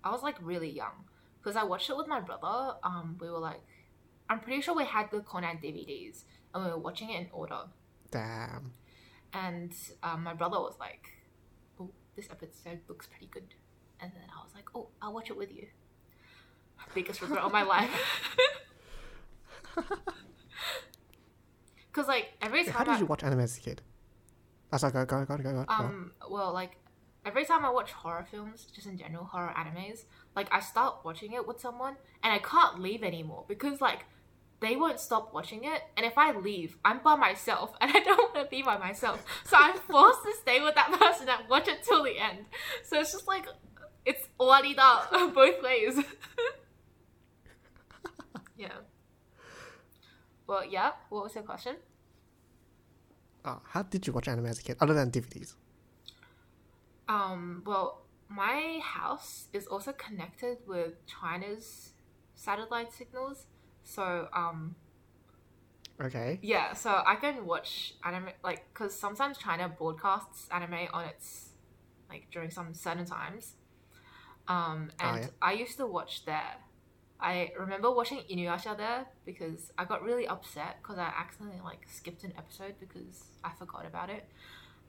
i was like really young because i watched it with my brother um we were like i'm pretty sure we had the conan dvds and we were watching it in order Damn. and um, my brother was like this episode looks pretty good and then i was like oh i'll watch it with you biggest regret of my life because like every time How did I- you watch anime as a kid? I was like, go, go, go, go, go. go. Um, well, like every time I watch horror films, just in general, horror animes, like I start watching it with someone and I can't leave anymore because like they won't stop watching it, and if I leave, I'm by myself and I don't want to be by myself, so I'm forced to stay with that person and watch it till the end. So it's just like it's up both ways. yeah. Well, yeah. What was your question? Uh, how did you watch anime as a kid, other than DVDs? Um, well, my house is also connected with China's satellite signals. So, um, Okay. Yeah, so I can watch anime like because sometimes China broadcasts anime on its like during some certain times. Um, Oh, and yeah. I used to watch there. I remember watching Inuyasha there because I got really upset because I accidentally like skipped an episode because I forgot about it.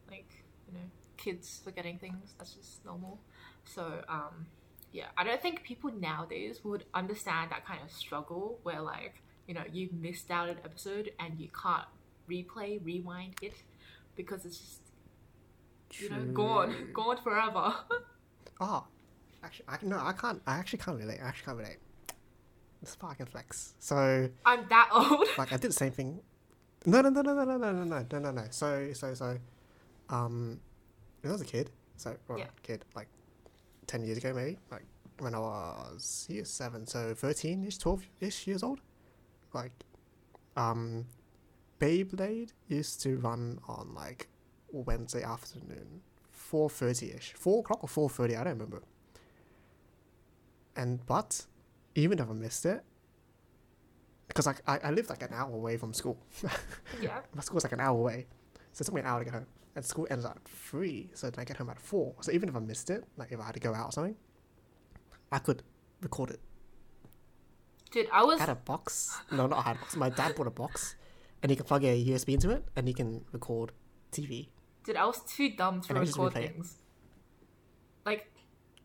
Like you know, kids forgetting things that's just normal. So um, yeah, I don't think people nowadays would understand that kind of struggle where like you know you missed out an episode and you can't replay rewind it because it's just you know gone gone forever Oh, actually, I no, I can't. I actually can't relate. I actually can't relate. This part I can flex. So, i'm that old like, I did the same thing. No, no, no, no, no, no, no, no, no, no, no, no. So, so, so, um, when I was a kid, so, or Yeah. kid, like, ten years ago, maybe, like, when I was year seven, so thirteen-ish, twelve-ish years old, like, um, Beyblade used to run on like Wednesday afternoon, four thirty-ish, four o'clock or four thirty, I don't remember. And but even if I missed it, because like I, I lived like an hour away from school. yeah My school's like an hour away, so it took me an hour to get home. And school ends at three, so then I get home at four. So even if I missed it, like if I had to go out or something, I could record it. dude i was I had a box. No, not I had a box. My dad bought a box, and he can plug a USB into it, and he can record TV. dude i was too dumb to And I just record it. things like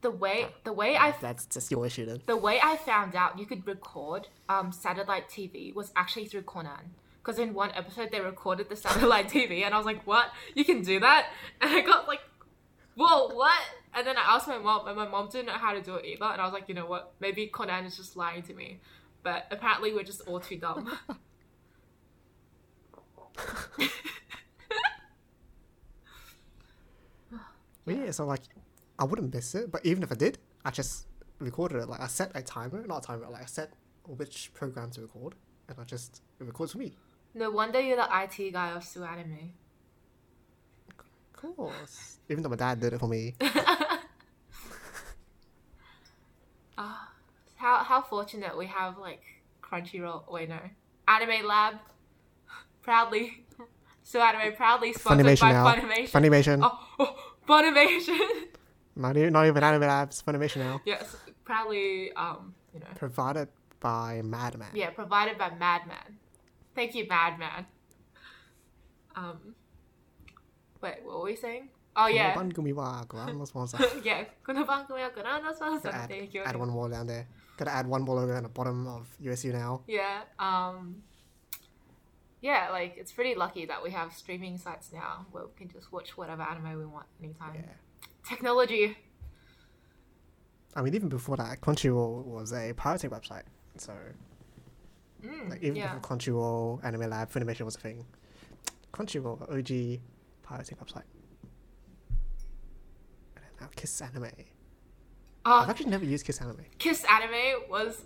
the way the way i That's just your issue then. the way I found out you could record um, satellite TV was actually through Conan. Because in one episode they recorded the satellite TV, and I was like, "What? You can do that?" And I got like, "Whoa, what?" And then I asked my mom, and my mom didn't know how to do it either. And I was like, "You know what? Maybe Conan is just lying to me." But apparently, we're just all too dumb. But yeah, so like, I wouldn't miss it. But even if I did, I just recorded it. Like I set a timer, not a timer. Like I set which program to record, and I just it records for me. No wonder you're the IT guy of SUAnime. Of course. even though my dad did it for me. Ah. How how fortunate we have like Crunchyroll. Wait, no, Anime Lab, proudly. SUAnime proudly sponsored Funimation by now. Funimation. Funimation. Oh, oh Funimation. Not, even, not even Anime Labs. Funimation now. yes, proudly, um, you know, Provided by Madman. yeah, provided by Madman. Thank you, Madman. Um, wait, what were we saying? Oh yeah, この番組はご覧のスポンサー yeah. この番組はご覧のスポンサー Gotta の add, 提供 add で one more down there. Gotta add one more logo on the bottom of USU now. Yeah. Um Yeah, like it's pretty lucky that we have streaming sites now where we can just watch whatever anime we want anytime. Yeah. Technology. I mean, even before that, Crunchyroll was a pirating website. So, Mm, like, even yeah. before Crunchyroll, Anime Lab, Funimation was a thing. Crunchyroll, OG pirating website. And now Kiss Anime. I've Oh, actually never used Kiss Anime. Kiss Anime was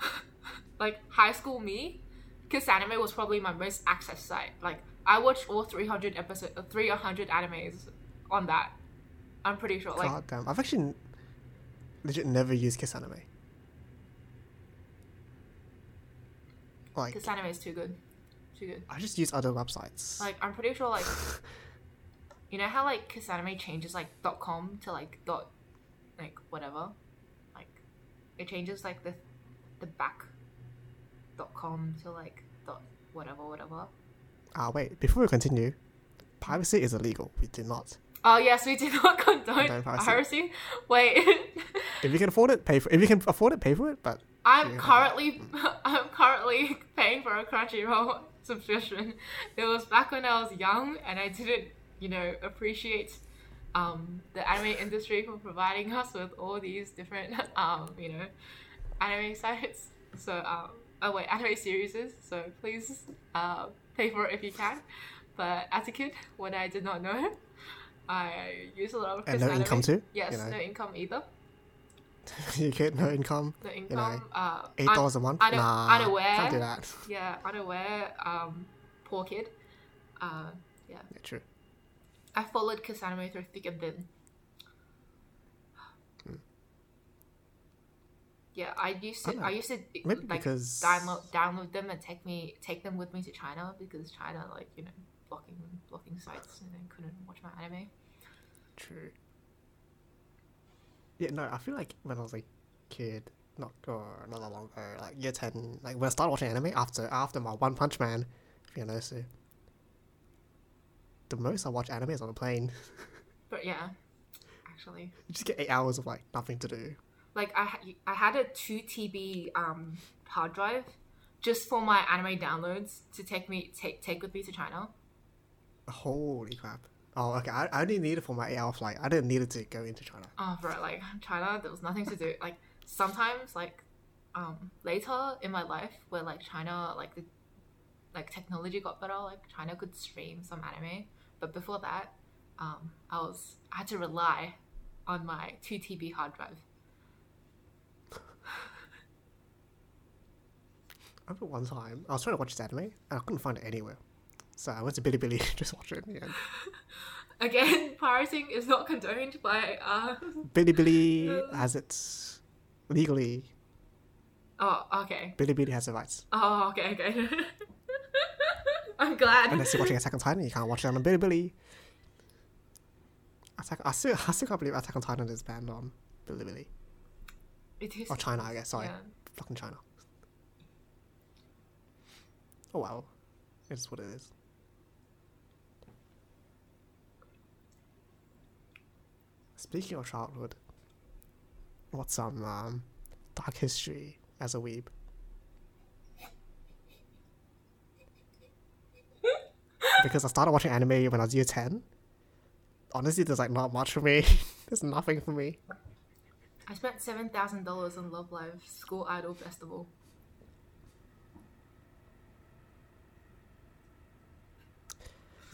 like high school me. Kiss Anime was probably my most accessed site. Like I watched all 300 episodes, 300 animes on that. I'm pretty sure. Like God damn. I've actually legit never used Kiss Anime. Like, Kiss Anime is too good. Too good. I just use other websites. Like I'm pretty sure like you know how like Kiss Anime changes like dot com to like dot like whatever? Like it changes like the the back dot com to like dot whatever whatever. Ah, wait, before we continue, piracy is illegal. We do not. Oh yes, we do not condone Condone piracy. piracy. Wait. If you can afford it, pay for If you can afford it, pay for it, but I'm Yeah. currently I'm currently paying for a Crunchyroll subscription. It was back when I was young and I didn't, you know, appreciate um, the anime industry for providing us with all these different, um, you know, anime sites. So, um, oh wait, anime series. So please uh, pay for it if you can. But as a kid, when I did not know, I used a lot of And no income too, Yes, you know. no income either. you get no income. No income. uh, Eight dollars a month. un- nah, unaware. can't do that. yeah, unaware, um, poor kid. Uh, yeah. Yeah, true. I followed Kiss Anime through thick and thin. Yeah, I used to. don't I used to Maybe like because download download them and take me take them with me to China because China like you know blocking blocking sites and I couldn't watch my anime. True. Yeah, no, I feel like when I was a kid, not or not that long ago, like year ten, like when I started watching anime after after my One Punch Man, if you know, so the most I watch anime is on a plane. But yeah, actually, You just get eight hours of like nothing to do. like I I had a two TB um hard drive just for my anime downloads to take me take take with me to China. Holy crap! Oh, okay. I, I only need it for my eight-hour flight. I didn't need it to go into China. Oh, bro, like China, there was nothing to do. Like sometimes, like um later in my life, where like China, like the like technology got better, like China could stream some anime. But before that, um, I was I had to rely on my two TB hard drive. I remember one time I was trying to watch this anime and I couldn't find it anywhere, so I went to Bilibili just watch it in the end. Again, pirating is not condoned by uh. Bilibili has its legally. Oh, okay. Bilibili has the rights. Oh, okay, okay. I'm glad. Unless you're watching Attack on Titan, you can't watch it on Bilibili. Attack, I still, I still can't believe Attack on Titan is banned on Bilibili. It is. Or China, I guess. Sorry. Yeah. Fucking China. Oh well. It's what it is. Speaking of childhood, what's some um, dark history as a weeb? because I started watching anime when I was year 10. Honestly, there's like not much for me. there's nothing for me. I spent seven thousand dollars on Love Live School Idol Festival.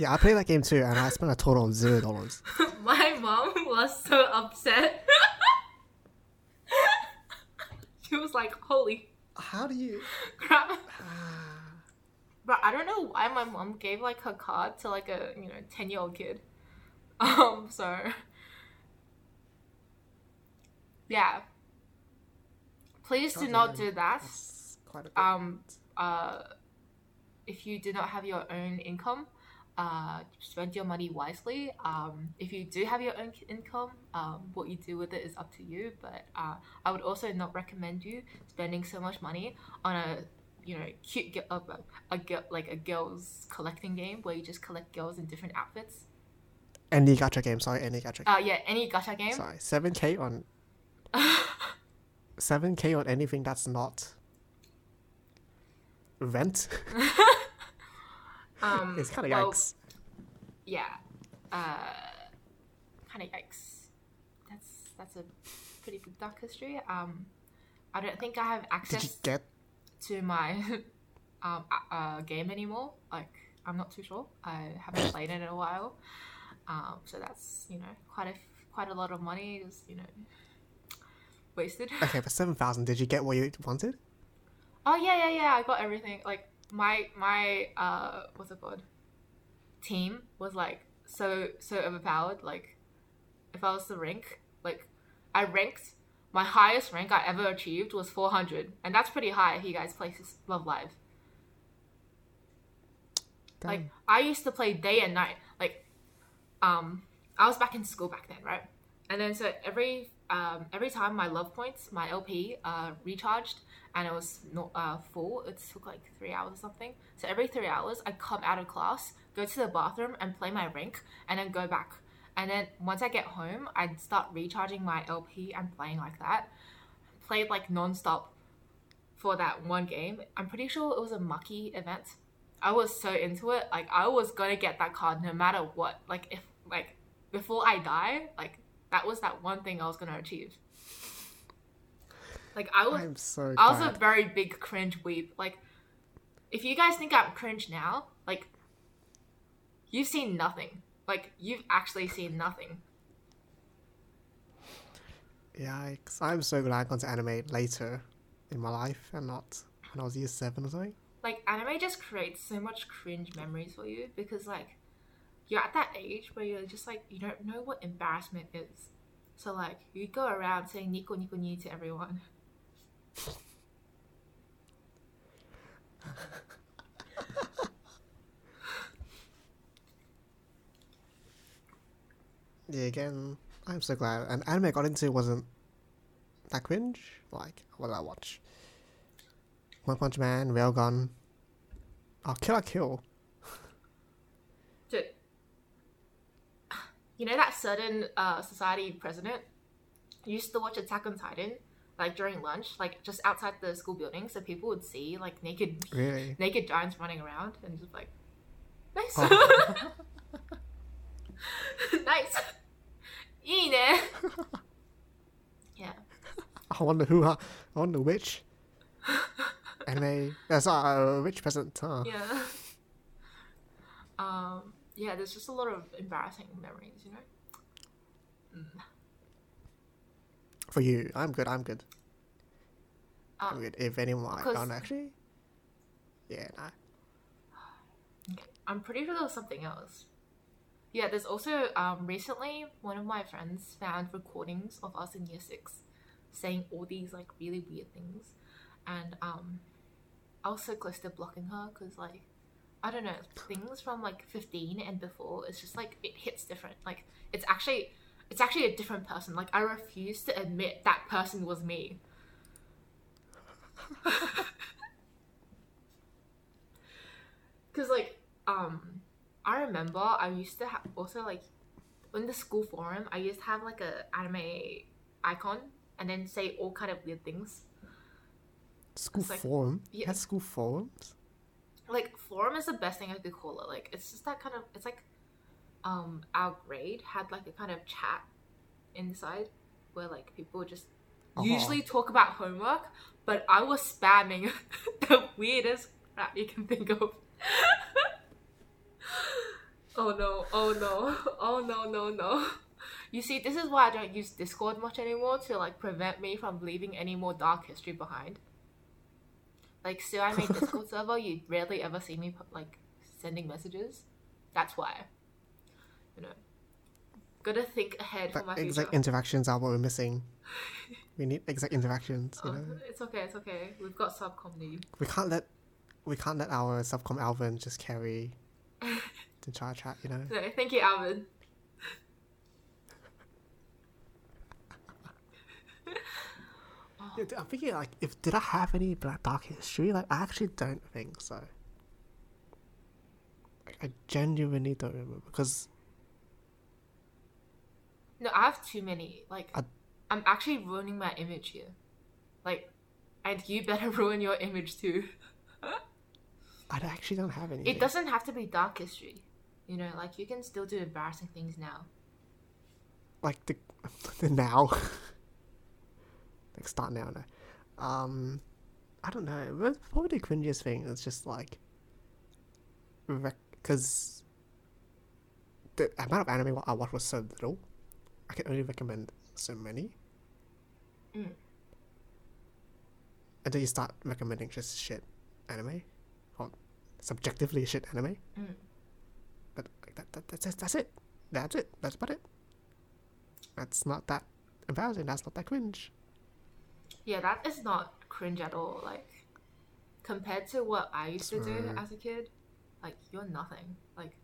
Yeah, I played that game too, and I spent a total of zero dollars. My mom was so upset. she was like, "Holy How do you? crap!" But I don't know why my mom gave like her card to like a you know ten year old kid. Um, so yeah, please do not do that. Quite a bit. um uh if you do not have your own income uh spend your money wisely um if you do have your own income um what you do with it is up to you but uh i would also not recommend you spending so much money on a you know cute gi- uh, a girl like a girls collecting game where you just collect girls in different outfits Any gacha game, sorry, any gacha. uh yeah any gacha game Sorry, seven k on. Seven k on anything that's not. Rent. um it's kind of well, yikes. yeah uh kind of yikes that's that's a pretty big dark history um i don't think i have access get? to my um uh, game anymore like i'm not too sure i haven't played it in a while um so that's you know quite a quite a lot of money just you know wasted Okay, for seven thousand, did you get what you wanted? Oh yeah, yeah, yeah. I got everything. Like my my uh what's it called? Team was like so so overpowered. Like if I was to rank, like I ranked my highest rank I ever achieved was 400, and that's pretty high if you guys play Love Live. Like I used to play day and night. Like um I was back in school back then, right? And then so every um every time my love points, my LP uh recharged and it was not uh full, it took like three hours or something. So every three hours I'd come out of class, go to the bathroom and play my rank and then go back. And then once I get home, I'd start recharging my LP and playing like that. Played like non-stop for that one game. I'm pretty sure it was a Maki event. I was so into it. Like I was gonna get that card no matter what. Like if like before I die, like that was that one thing I was gonna achieve. Like I was I'm so I was glad. a very big cringe weeb. Like if you guys think I'm cringe now, like you've seen nothing. Like you've actually seen nothing. Yikes! I'm so glad I got to anime later in my life and not when I was year seven or something. like anime just creates so much cringe memories for you because like you're at that age where you're just like you don't know what embarrassment is so like you go around saying nico nico ni to everyone Yeah, again, I'm so glad. And anime I got into wasn't that cringe. Like, what did I watch? One Punch Man, Railgun. Oh, Kill la Kill. Dude, you know that certain uh, society president used to watch Attack on Titan like during lunch, like just outside the school building, so people would see like naked, really? naked giants running around, and just like, nice, oh. nice, yeah. I wonder who, uh, I wonder which anime. That's uh, a rich present, Huh? Yeah. Um. Yeah. There's just a lot of embarrassing memories, you know. Mm. For you, I'm good. I'm good. I'm Um, good. If anyone, I don't actually. Yeah, nah. I'm pretty sure there was something else. Yeah, there's also um recently one of my friends found recordings of us in year six saying all these like really weird things, and um I was so close to blocking her because like I don't know things from like 15 and before it's just like it hits different. Like it's actually it's actually a different person. Like I refuse to admit that person was me. Cause like um I remember I used to have also like in the school forum I used to have like a anime icon and then say all kind of weird things. School like- forum. Yeah. had school forums. Like forum is the best thing I could call it. Like it's just that kind of it's like um our grade had like a kind of chat inside where like people just Oh. usually talk about homework, but I was spamming the weirdest crap you can think of. oh no, oh no, oh no, no, no. You see, this is why I don't use Discord much anymore to like prevent me from leaving any more dark history behind. Like, so I made Discord server, you rarely ever see me like sending messages. That's why. You know, gotta think ahead for But my future. exact interactions are what we're missing. We need exact interactions. You Oh, know, it's okay, it's okay. We've got subcom need. we can't let we can't let our subcom Alvin just carry the entire chat. You know. No, thank you, Alvin. Yeah, I'm thinking like, if did I have any black dark history? Like, I actually don't think so. Like, I genuinely don't remember because No, I have too many. Like, I- I'm actually ruining my image here. Like, and you better ruin your image too. I actually don't have any. It doesn't have to be dark history. You know, like you can still do embarrassing things now. like the the now. like start now, no. Um, I don't know. Probably the cringiest thing is just like, because the amount of anime I watched was so little. I can only recommend so many. Mm. Then you start recommending just shit anime, or subjectively shit anime. Mm. But like that, that that's that's it. That's it. That's about it. That's not that embarrassing. That's not that cringe. Yeah, that is not cringe at all. Like, compared to what I used to do as a kid, like you're nothing. Like,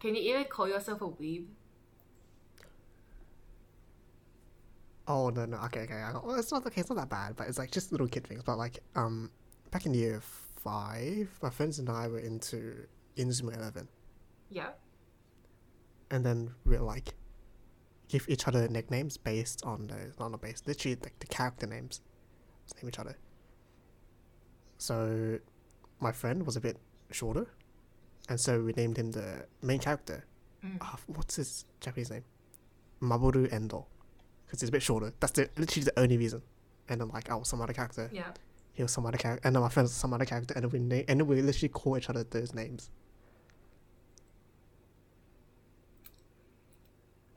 can you even call yourself a weeb? Oh no no okay okay. I got, well, it's not okay. It's not that bad, but it's like just little kid things. But like um, back in year five, my friends and I were into Inazuma Eleven, Yeah. and then we are like give each other nicknames based on the not based literally like the character names. Name each other. So, my friend was a bit shorter, and so we named him the main character. Mm. Ah, what's his Japanese name? Mamoru Endo, because he's a bit shorter. That's the literally the only reason. And then like, oh, some other character. Yeah. He was some other character, and then my friend was some other character, and then we na- and then we literally call each other those names.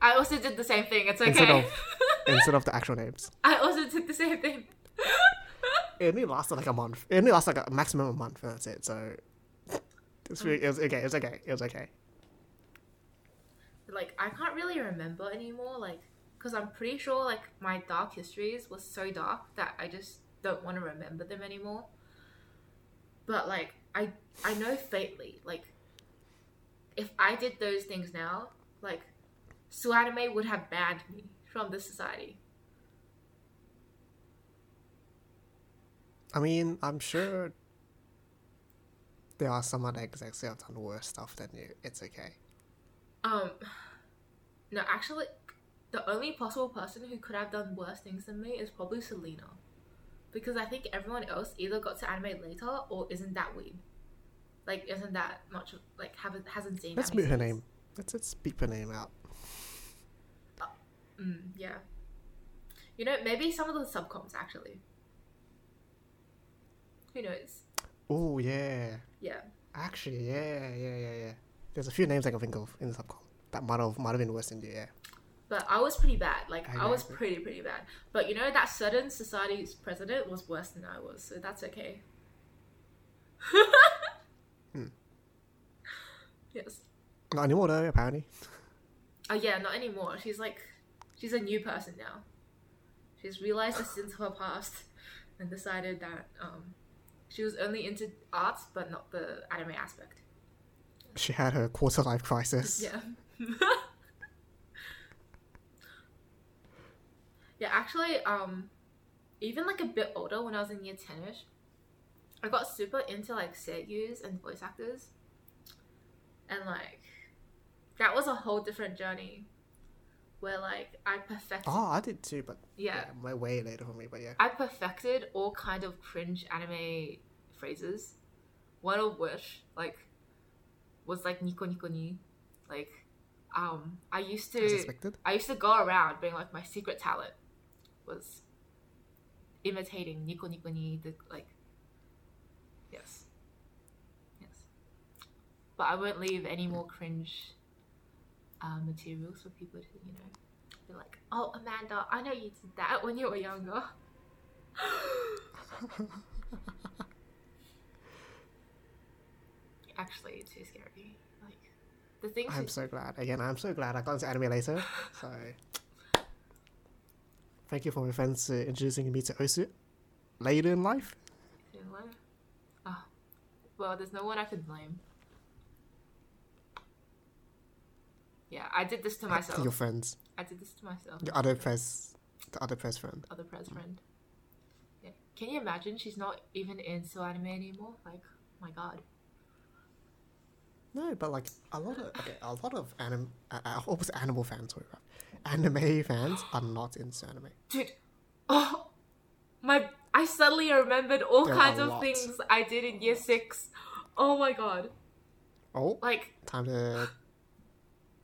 I also did the same thing. It's okay. Instead of instead of the actual names. I also did the same thing. It only lasted like a month. It only lasted like a maximum of a month, and that's it. So it's really, it was okay. It was okay. It was okay. like I can't really remember anymore. Like, because I'm pretty sure like my dark histories was so dark that I just don't want to remember them anymore. But like I I know faintly like if I did those things now, like SUAnime would have banned me from the society. I mean, I'm sure there are some other execs who have done worse stuff than you. It's okay. Um, no, actually, the only possible person who could have done worse things than me is probably Selena, because I think everyone else either got to anime later or isn't that weird. Like, isn't that much of- like haven't hasn't seen. Let's mute her name. Let's let's beep her name out. Mm, yeah. You know, maybe some of the subcoms actually. Who knows? Oh yeah. Yeah. Actually, yeah, yeah, yeah, yeah. There's a few names I can think of in the subcom that might have might have been worse than you. Yeah. But I was pretty bad. Like I was pretty pretty bad. But you know that certain society's president was worse than I was, so that's okay. Hmm. Yes. Not anymore though. Apparently. Oh yeah, not anymore. She's like, she's a new person now. She's realized the sins of her past and decided that um, she was only into art but not the anime aspect. She had her quarter life crisis. Yeah. yeah, actually, um, even like a bit older when I was in year 10ish, I got super into like seiyus and voice actors. And like, that was a whole different journey where like I perfected. Oh, I did too, but yeah. yeah, way later for me. But yeah. I perfected all kind of cringe anime phrases. One of which, like, was like Nico Nico ni. Like, um, I used to expected. I used to go around being like my secret talent was imitating Nico Nico ni the like Yes. Yes. But I won't leave any more cringe uh, materials for people to, you know, be like, oh, Amanda, I know you did that when you were younger. Actually, it's too scary. Like, the things. I'm so glad. Again, I'm so glad I got into anime later. So, thank you for my friends uh, introducing me to Osu later in life. Know what? Ah, well, there's no one I could blame. Yeah, I did this to myself. Your friends, I did this to myself. your other press, the other press friend. Other press friend. Yeah. Can you imagine she's not even in so anime anymore? Like, my god. No, but like a lot of okay, a lot of anim, uh, it, animal fans? Sorry, right? Anime fans are not into anime. Dude, oh, my. I suddenly remembered all There kinds of lot. things I did in year six. Oh my god. Oh, Like, time to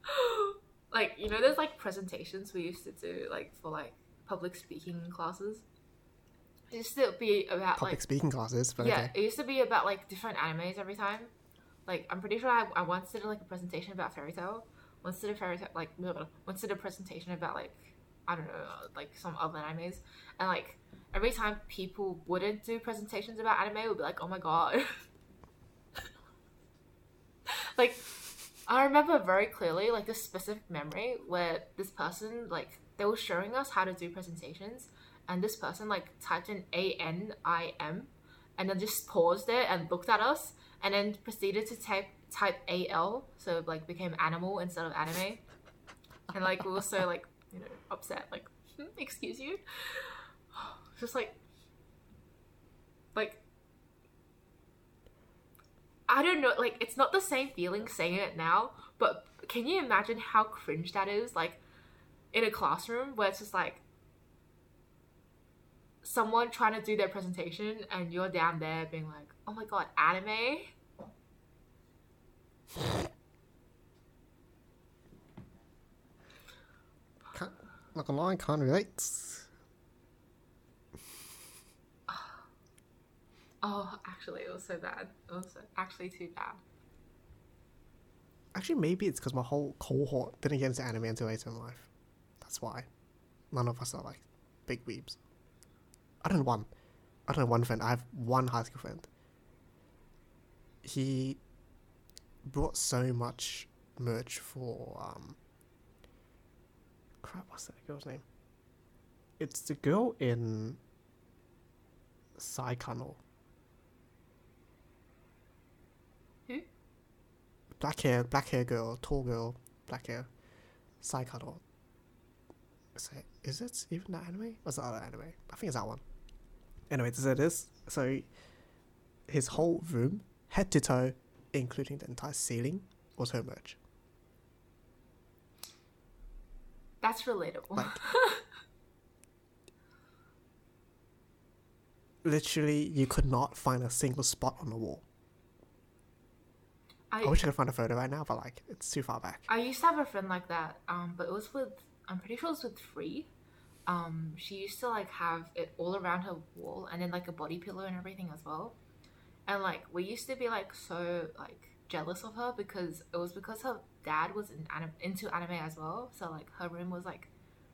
like you know, there's like presentations we used to do like for like public speaking classes. It used to be about public like speaking classes, but yeah, okay. it used to be about like different animes every time. Like I'm pretty sure I, I once did like a presentation about Fairy Tail. Once did a Fairy Tail like once did a presentation about like I don't know uh, like some other animes, and like every time people wouldn't do presentations about anime, would be like, oh my god. like I remember very clearly like this specific memory where this person like they were showing us how to do presentations, and this person like typed in A N I M and then just paused it and looked at us and then proceeded to type type AL so like became animal instead of anime and like we were so like you know upset like "Hmm, excuse you just like like I don't know like it's not the same feeling saying it now but can you imagine how cringe that is like in a classroom where it's just like someone trying to do their presentation and you're down there being like, oh my god, anime? Can't, not gonna lie, can't relate. Oh, actually, it was so bad. It was actually too bad. Actually, maybe it's because my whole cohort didn't get into anime until later in life. That's why. None of us are like big weebs. I don't know one. I don't know one friend. I have one high school friend. He brought so much merch for um. Crap, what's that girl's name? It's the girl in. Saikano. Who? Black hair, black hair girl, tall girl, black hair. Saikano. Is it, is it even that anime? Or is it other anime? I think it's that one. Anyway, so it is. So his whole room, head to toe, including the entire ceiling, was her merch. That's relatable. Like- Literally, you could not find a single spot on the wall. I, I wish I could find a photo right now, but like it's too far back. I used to have a friend like that, um, but it was with I'm pretty sure it was with Free. Um, she used to like have it all around her wall and then like a body pillow and everything as well. And like we used to be like so like jealous of her because it was because her dad was in anim- into anime as well. So like her room was like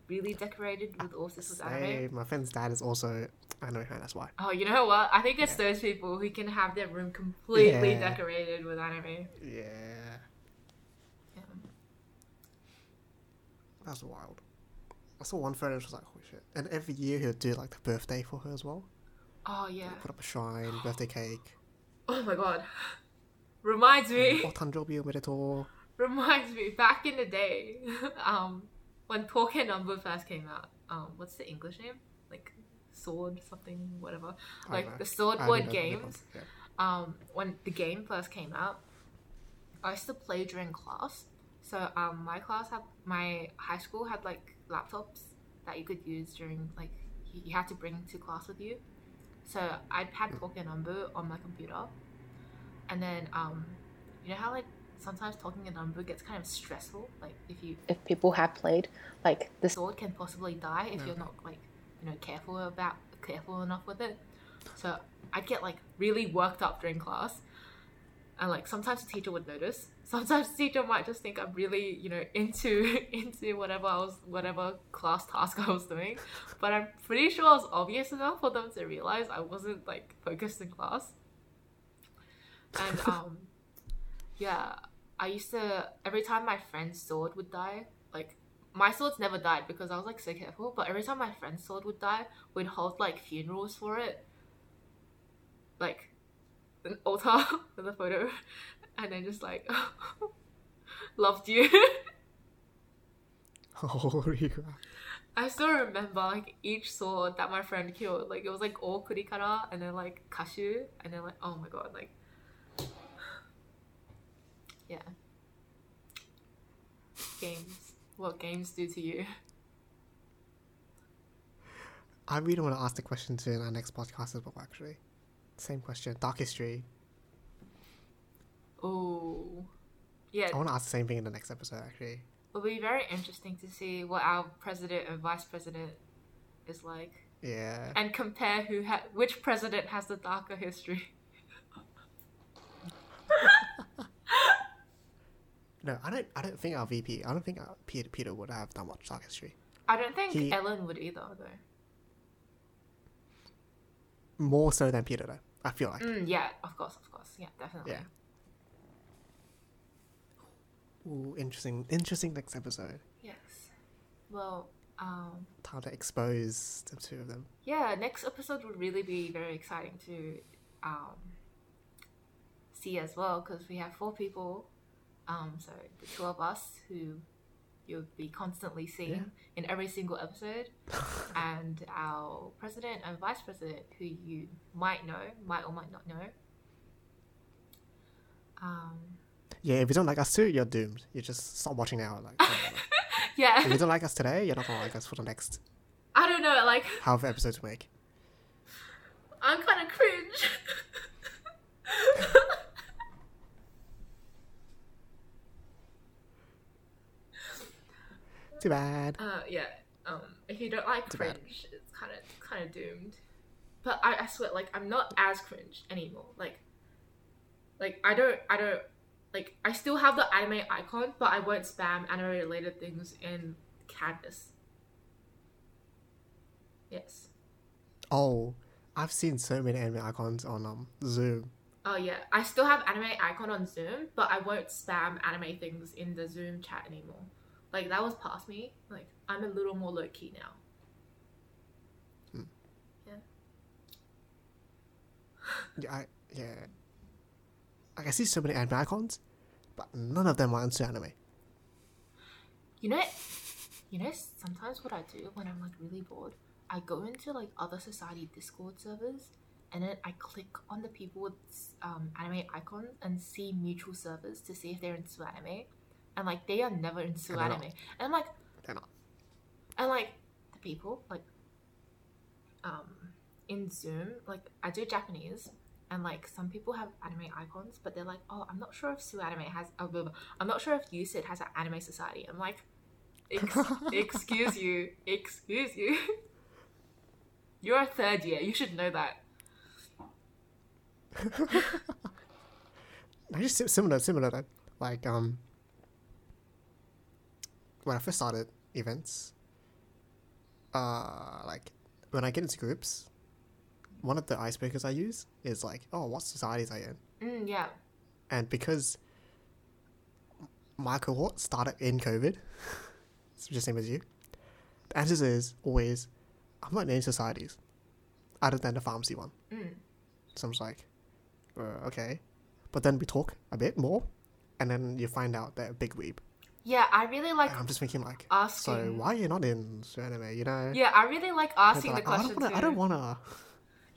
really decorated with all sorts of anime. My friend's dad is also anime fan. That's why. Oh, you know what? I think it's those people who can have their room completely Yeah. decorated with anime. Yeah, Yeah. that's wild. I saw one photo. and was like, holy shit! And every year he'll do like the birthday for her as well. Oh yeah. Put up a shrine, birthday cake. Oh my god. Reminds me. Reminds me. Back in the day um when Touken Ranbu first came out um what's the english name? Like sword something whatever. Like the sword I word don't know the games yeah. um when the game first came out i used to play during class. So um my class had my high school had like laptops that you could use during like you had to bring to class with you so I'd had Touken Ranbu on my computer. And then um you know how like sometimes Touken Ranbu gets kind of stressful? Like if you If people have played like the sword can possibly die if you're not like you know careful about careful enough with it. So i'd get like really worked up during class. And like sometimes the teacher would notice sometimes teacher might just think i'm really you know into into whatever i was whatever class task i was doing. But i'm pretty sure it was obvious enough for them to realize i wasn't like focused in class. And um yeah i used to every time my friend's sword would die like my swords never died because I was like so careful. But every time my friend's sword would die, we'd hold like funerals for it, like an altar with a photo, and then just like loved you. Oh, Holy crap. I still remember like each sword that my friend killed. Like it was like all kurikara and then like kashu and then like oh my god like yeah games. What games do to you? I really want to ask the question to in our next podcast as well. Actually, same question. Dark history. Oh, yeah. I want to ask the same thing in the next episode. Actually, It'll be very interesting to see what our president and vice president is like, yeah. and compare who ha- which president has the darker history. No, I don't. I don't think our VP. I don't think our Peter, Peter would have that much dark history. I don't think He- Ellen would either, though. More so than Peter, though. I feel like. Mm, yeah, of course, of course, yeah, definitely. Yeah. Ooh, interesting. Interesting next episode. Yes. Well, um, How to expose the two of them. yeah, next episode would really be very exciting to um, see as well because we have four people. Um, so the two of us who you'll be constantly seeing Yeah. in every single episode, and our president and vice president who you might know, might or might not know. Um, Yeah, if you don't like us too, you're doomed. You just stop watching now. Like, yeah, if you don't like us today, you're not gonna like us for the next I don't know, like however episodes we make. I'm kind of cringe. Too bad. Uh, yeah. Um, if you don't like Too bad. cringe, it's kind of kind of doomed. But I, I swear, like I'm not as cringe anymore. Like, like I don't, I don't, like I still have the anime icon, but I won't spam anime related things in Canvas. Yes. Oh, I've seen so many anime icons on um Zoom. Oh yeah, I still have anime icon on Zoom, but I won't spam anime things in the Zoom chat anymore. Like that was past me. Like I'm a little more low key now. Hmm. Yeah. Yeah, I, yeah. Like I see so many anime icons, but none of them are into anime. You know, you know. Sometimes what I do when I'm like really bored, I go into like other society Discord servers, and then I click on the people with um, anime icons and see mutual servers to see if they're into anime, and like they are never into And not. anime, and I'm like, They're not. and like the people like, um, in Zoom, like I do Japanese. And like some people have anime icons, but they're like, "Oh, I'm not sure if SUAnime has. Oh, blah, blah. I'm not sure if USYD has an anime society." I'm like, Ex- excuse you, excuse you. You're a third year. You should know that. I just similar, similar. Like um, when I first started events, uh, like when I get into groups, one of the icebreakers I use is like, oh, what societies are you in? Mm, yeah. And because my cohort started in COVID, it's the same as you, the answer is always, I'm not in any societies, other than the pharmacy one. Mm. So I'm just like, uh, okay. But then we talk a bit more, and then you find out they're a big weeb. Yeah, I really like And I'm just thinking like, asking. so why are you not in anime? You know? Yeah, I really like asking the like, "Oh, I don't wanna, too.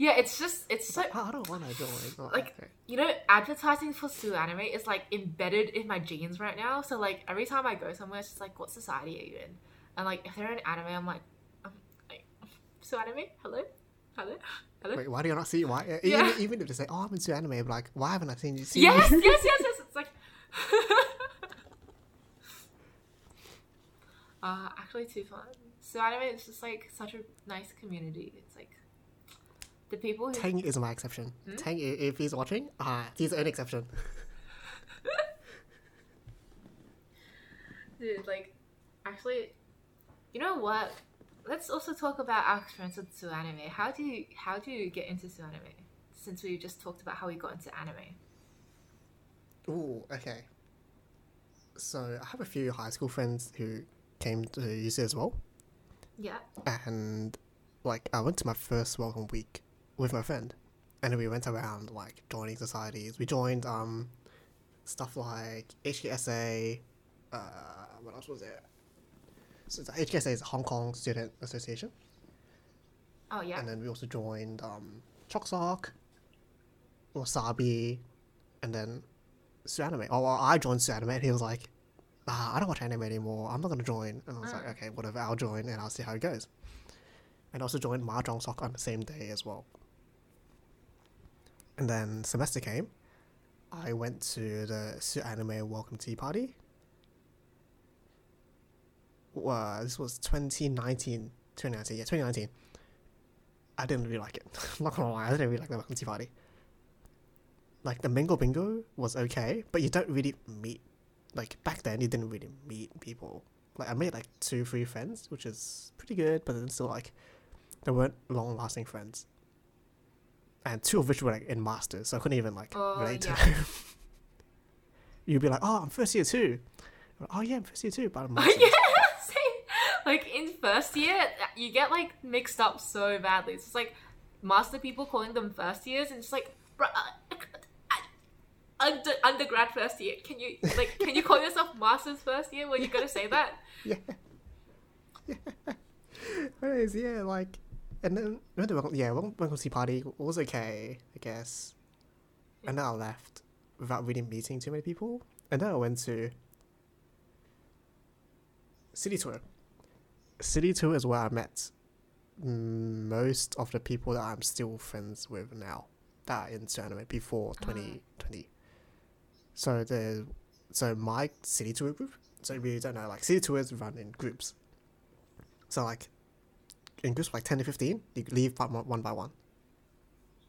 I don't wanna. Yeah, it's just it's so I I don't wanna join. Oh, Like- you know advertising for SUAnime is like embedded in my genes right now. So like every time I go somewhere, it's just like, what society are you in? And like if they're in anime, I'm like, um, like SUAnime, hello, hello, hello. Wait, why do you not see? Why? uh, Yeah. Even, even if they say, "Oh, I'm into anime," I'm like, why haven't I seen you? Seen yes, you? yes, yes, yes. It's like. uh, actually, too fun. So anime is just like such a nice community. It's like the people who Tang is my exception. Hmm? Tang, if he's watching, ah, he's an exception. Dude, like, actually, you know what? Let's also talk about our experience with SUAnime. How do you how do you get into SUAnime? Since we just talked about how we got into anime. Ooh, okay. So I have a few high school friends who came to UC as well, Yeah. and like I went to my first welcome week with my friend, and we went around like joining societies. We joined um stuff like HKSA. Uh, what else was there? So the HKSA is Hong Kong Student Association, Oh yeah. and then we also joined um Chok Sok, Wasabi, and then SUAnime. Oh, well, I joined SUAnime, and he was like, ah, I don't watch anime anymore. I'm not gonna join. And I was like, Ah. okay, whatever. I'll join, and I'll see how it goes. And also joined Mahjong Sok on the same day as well. And then semester came. I went to the SUAnime Welcome Tea Party. Well, this was 2019. 2019, yeah, 2019. I didn't really like it. not gonna lie, I didn't really like the Welcome Tea Party. Like, the Mingo Bingo was okay, but you don't really meet. Like, back then, you didn't really meet people. Like, I made like two, three friends, which is pretty good, but then still, like, they weren't long lasting friends. And two of which were like in masters, so I couldn't even like Oh, relate to yeah. them. You'd be like, "Oh, I'm first year too." Like, oh yeah, I'm first year too, but I'm yeah. masters. same. Like in first year, you get like mixed up so badly. It's just like master people calling them first years, and it's like, bruh, uh, under undergrad first year. Can you like can you call yourself masters first year when you're gonna say that? yeah. Yeah. Anyways, yeah, like, and then went to welcome, yeah, welcome, welcome tea party was okay, I guess. And then I left without really meeting too many people. And then I went to city tour. City tour is where I met most of the people that I'm still friends with now. That are in anime before ah. twenty twenty. So the so my city tour group. So if you don't know, like city tours run in groups. So like in groups like ten to fifteen, you leave by one one by one.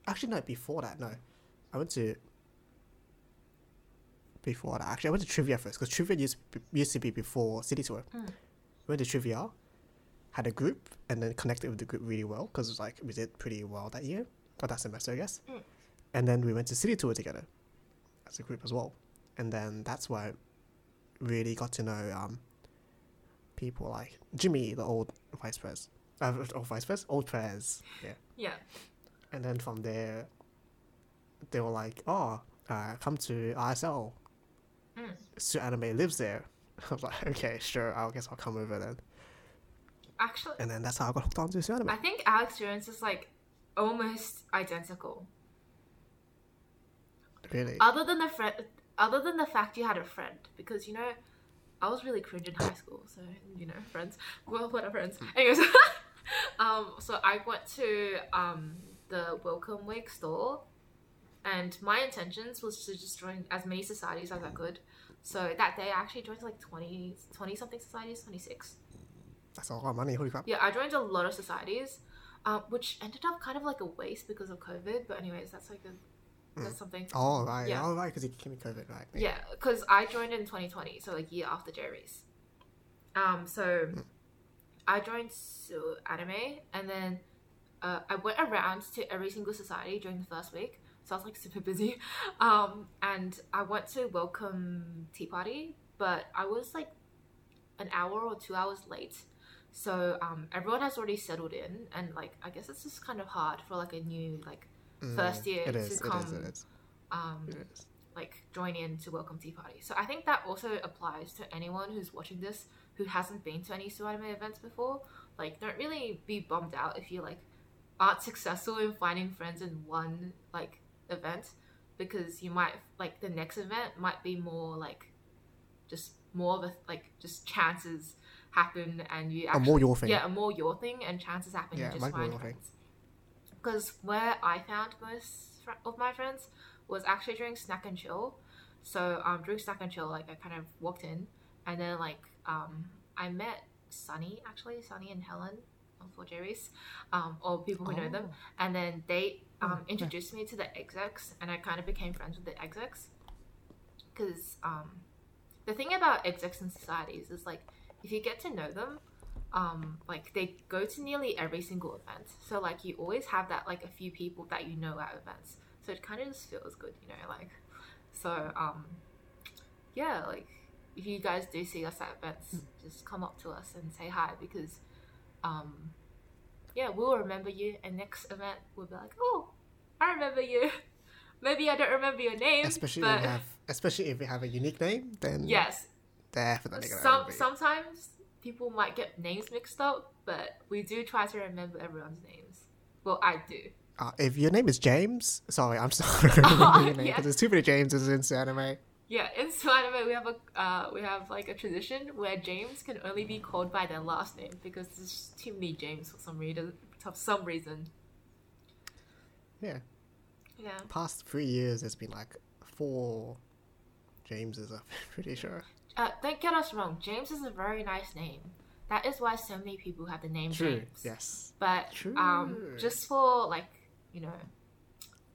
Actually, no. Before that, no. I went to. Before that, actually, I went to trivia first because trivia used to be, used to be before city tour. Mm. Went to trivia, had a group, and then connected with the group really well because it was like we did pretty well that year or that semester, I guess. Mm. And then we went to city tour together as a group as well, and then that's where I really got to know um, people like Jimmy, the old vice pres, uh, old vice versa, old pres, yeah. Yeah. And then from there, they were like, "Oh, uh, come to ISL. Mm. SUAnime lives there." I was like, "Okay, sure. I guess I'll come over then." Actually, And then that's how I got hooked onto SUAnime. I think our experience is like almost identical. Really? Other than the friend, other than the fact you had a friend, because you know, I was really cringe in high school, so you know, friends. Well, what are friends? Anyways, um, so I went to um the Welcome Week store, and my intentions was to just join as many societies as I could. So that day, I actually joined like 20, 20 something societies, twenty six. That's a lot of money. Holy crap! Yeah, I joined a lot of societies, um, which ended up kind of like a waste because of COVID. But anyways, that's like a that's something. Oh right, Yeah. oh right, because it came with COVID, right? Yeah, because I joined in 2020, so like year after Jerry's. Um, so I joined Su Anime, and then uh, I went around to every single society during the first week. So I was like super busy, um, and I went to welcome tea party, but I was like an hour or two hours late. So um, everyone has already settled in, and like I guess it's just kind of hard for like a new like Mm, first year to is. Come is. It is. um, It is. like join in to welcome tea party. So I think that also applies to anyone who's watching this who hasn't been to any SUAnime events before. Like, don't really be bummed out if you like aren't successful in finding friends in one like event because you might like the next event might be more like just more of a like just chances happen and you A more your thing. yeah, a more your thing, and chances happen Yeah, you just find friends. Because where I found most fr- of my friends was actually during snack and chill. So um, during snack and chill, like I kind of walked in, and then like um, I met Sunny actually, Sunny and Helen um, for Jerry's, um, or people who know them, Oh. and then they um, Oh, introduced me to the execs, and I kind of became friends with the execs. Because um, the thing about execs in societies is like if you get to know them, um, like they go to nearly every single event. So like you always have that like a few people that you know at events. So it kind of just feels good, you know, like so um yeah, like if you guys do see us at events, just come up to us and say hi because um yeah, we'll remember you and next event we'll be like, Oh, I remember you. Maybe I don't remember your name. Especially but if you have, especially if you have a unique name, then yes, definitely some sometimes people might get names mixed up, but we do try to remember everyone's names. Well, I do. Uh, if your name is James, sorry, I'm sorry. Oh, your name, yeah. there's too many Jameses in anime. Yeah, in anime we have a uh, we have like a tradition where James can only be called by their last name because there's too many James for some reason. For some reason. Yeah, Yeah. past three years, there's been like four Jameses. I'm pretty sure. Uh, don't get us wrong. James is a very nice name. That is why so many people have the name True. James. Yes. But um, True. just for like you know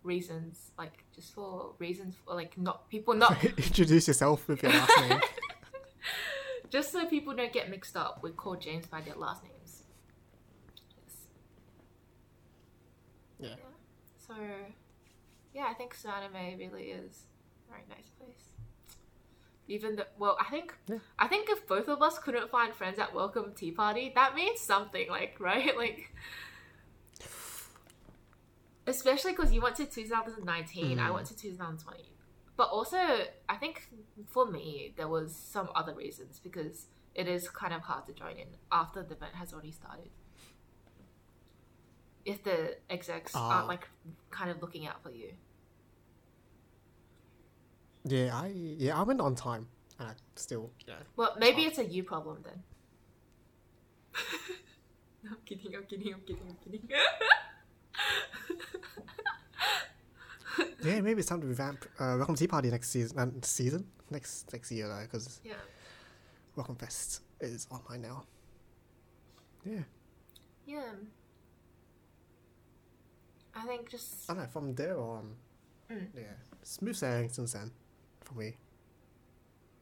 reasons, like just for reasons for like not people not Introduce yourself with your last name. just so people don't get mixed up, we call James by their last names. Yes. Yeah. So, yeah, I think SUAnime really is a very nice place. Even though, well, I think, Yeah. I think if both of us couldn't find friends at Welcome Tea Party, that means something, like, right? Like, especially because you went to 2019, I Mm. went to 2020. But also, I think for me, there was some other reasons because it is kind of hard to join in after the event has already started. If the execs Ah. aren't like kind of looking out for you. Yeah, I yeah I went on time, and I still yeah. Well, maybe hard. it's a you problem then. no, I'm kidding, I'm kidding, I'm kidding, I'm kidding. Yeah, maybe it's time to revamp uh, Welcome Tea Party next season. Uh, season next next year though, because yeah. Welcome Fest is online now. Yeah, Yeah. I think just I don't know. From there on, Mm. yeah, smooth sailing since then for me.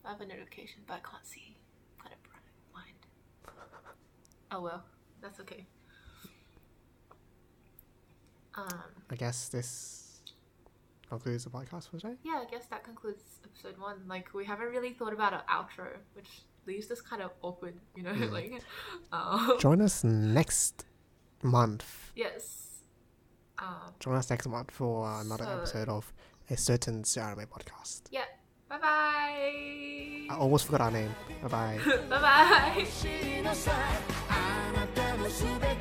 I have a notification, but I can't see. Kind of blind. Oh well, that's okay. Um, I guess this concludes the podcast for today. yeah, I guess that concludes episode one. Like, we haven't really thought about an outro, which leaves this kind of awkward, you know? like, um, Join us next month. yes. Um, Join us next month for another So- episode of a certain anime podcast. yeah. Bye bye. I almost forgot our name. Bye bye. Bye bye.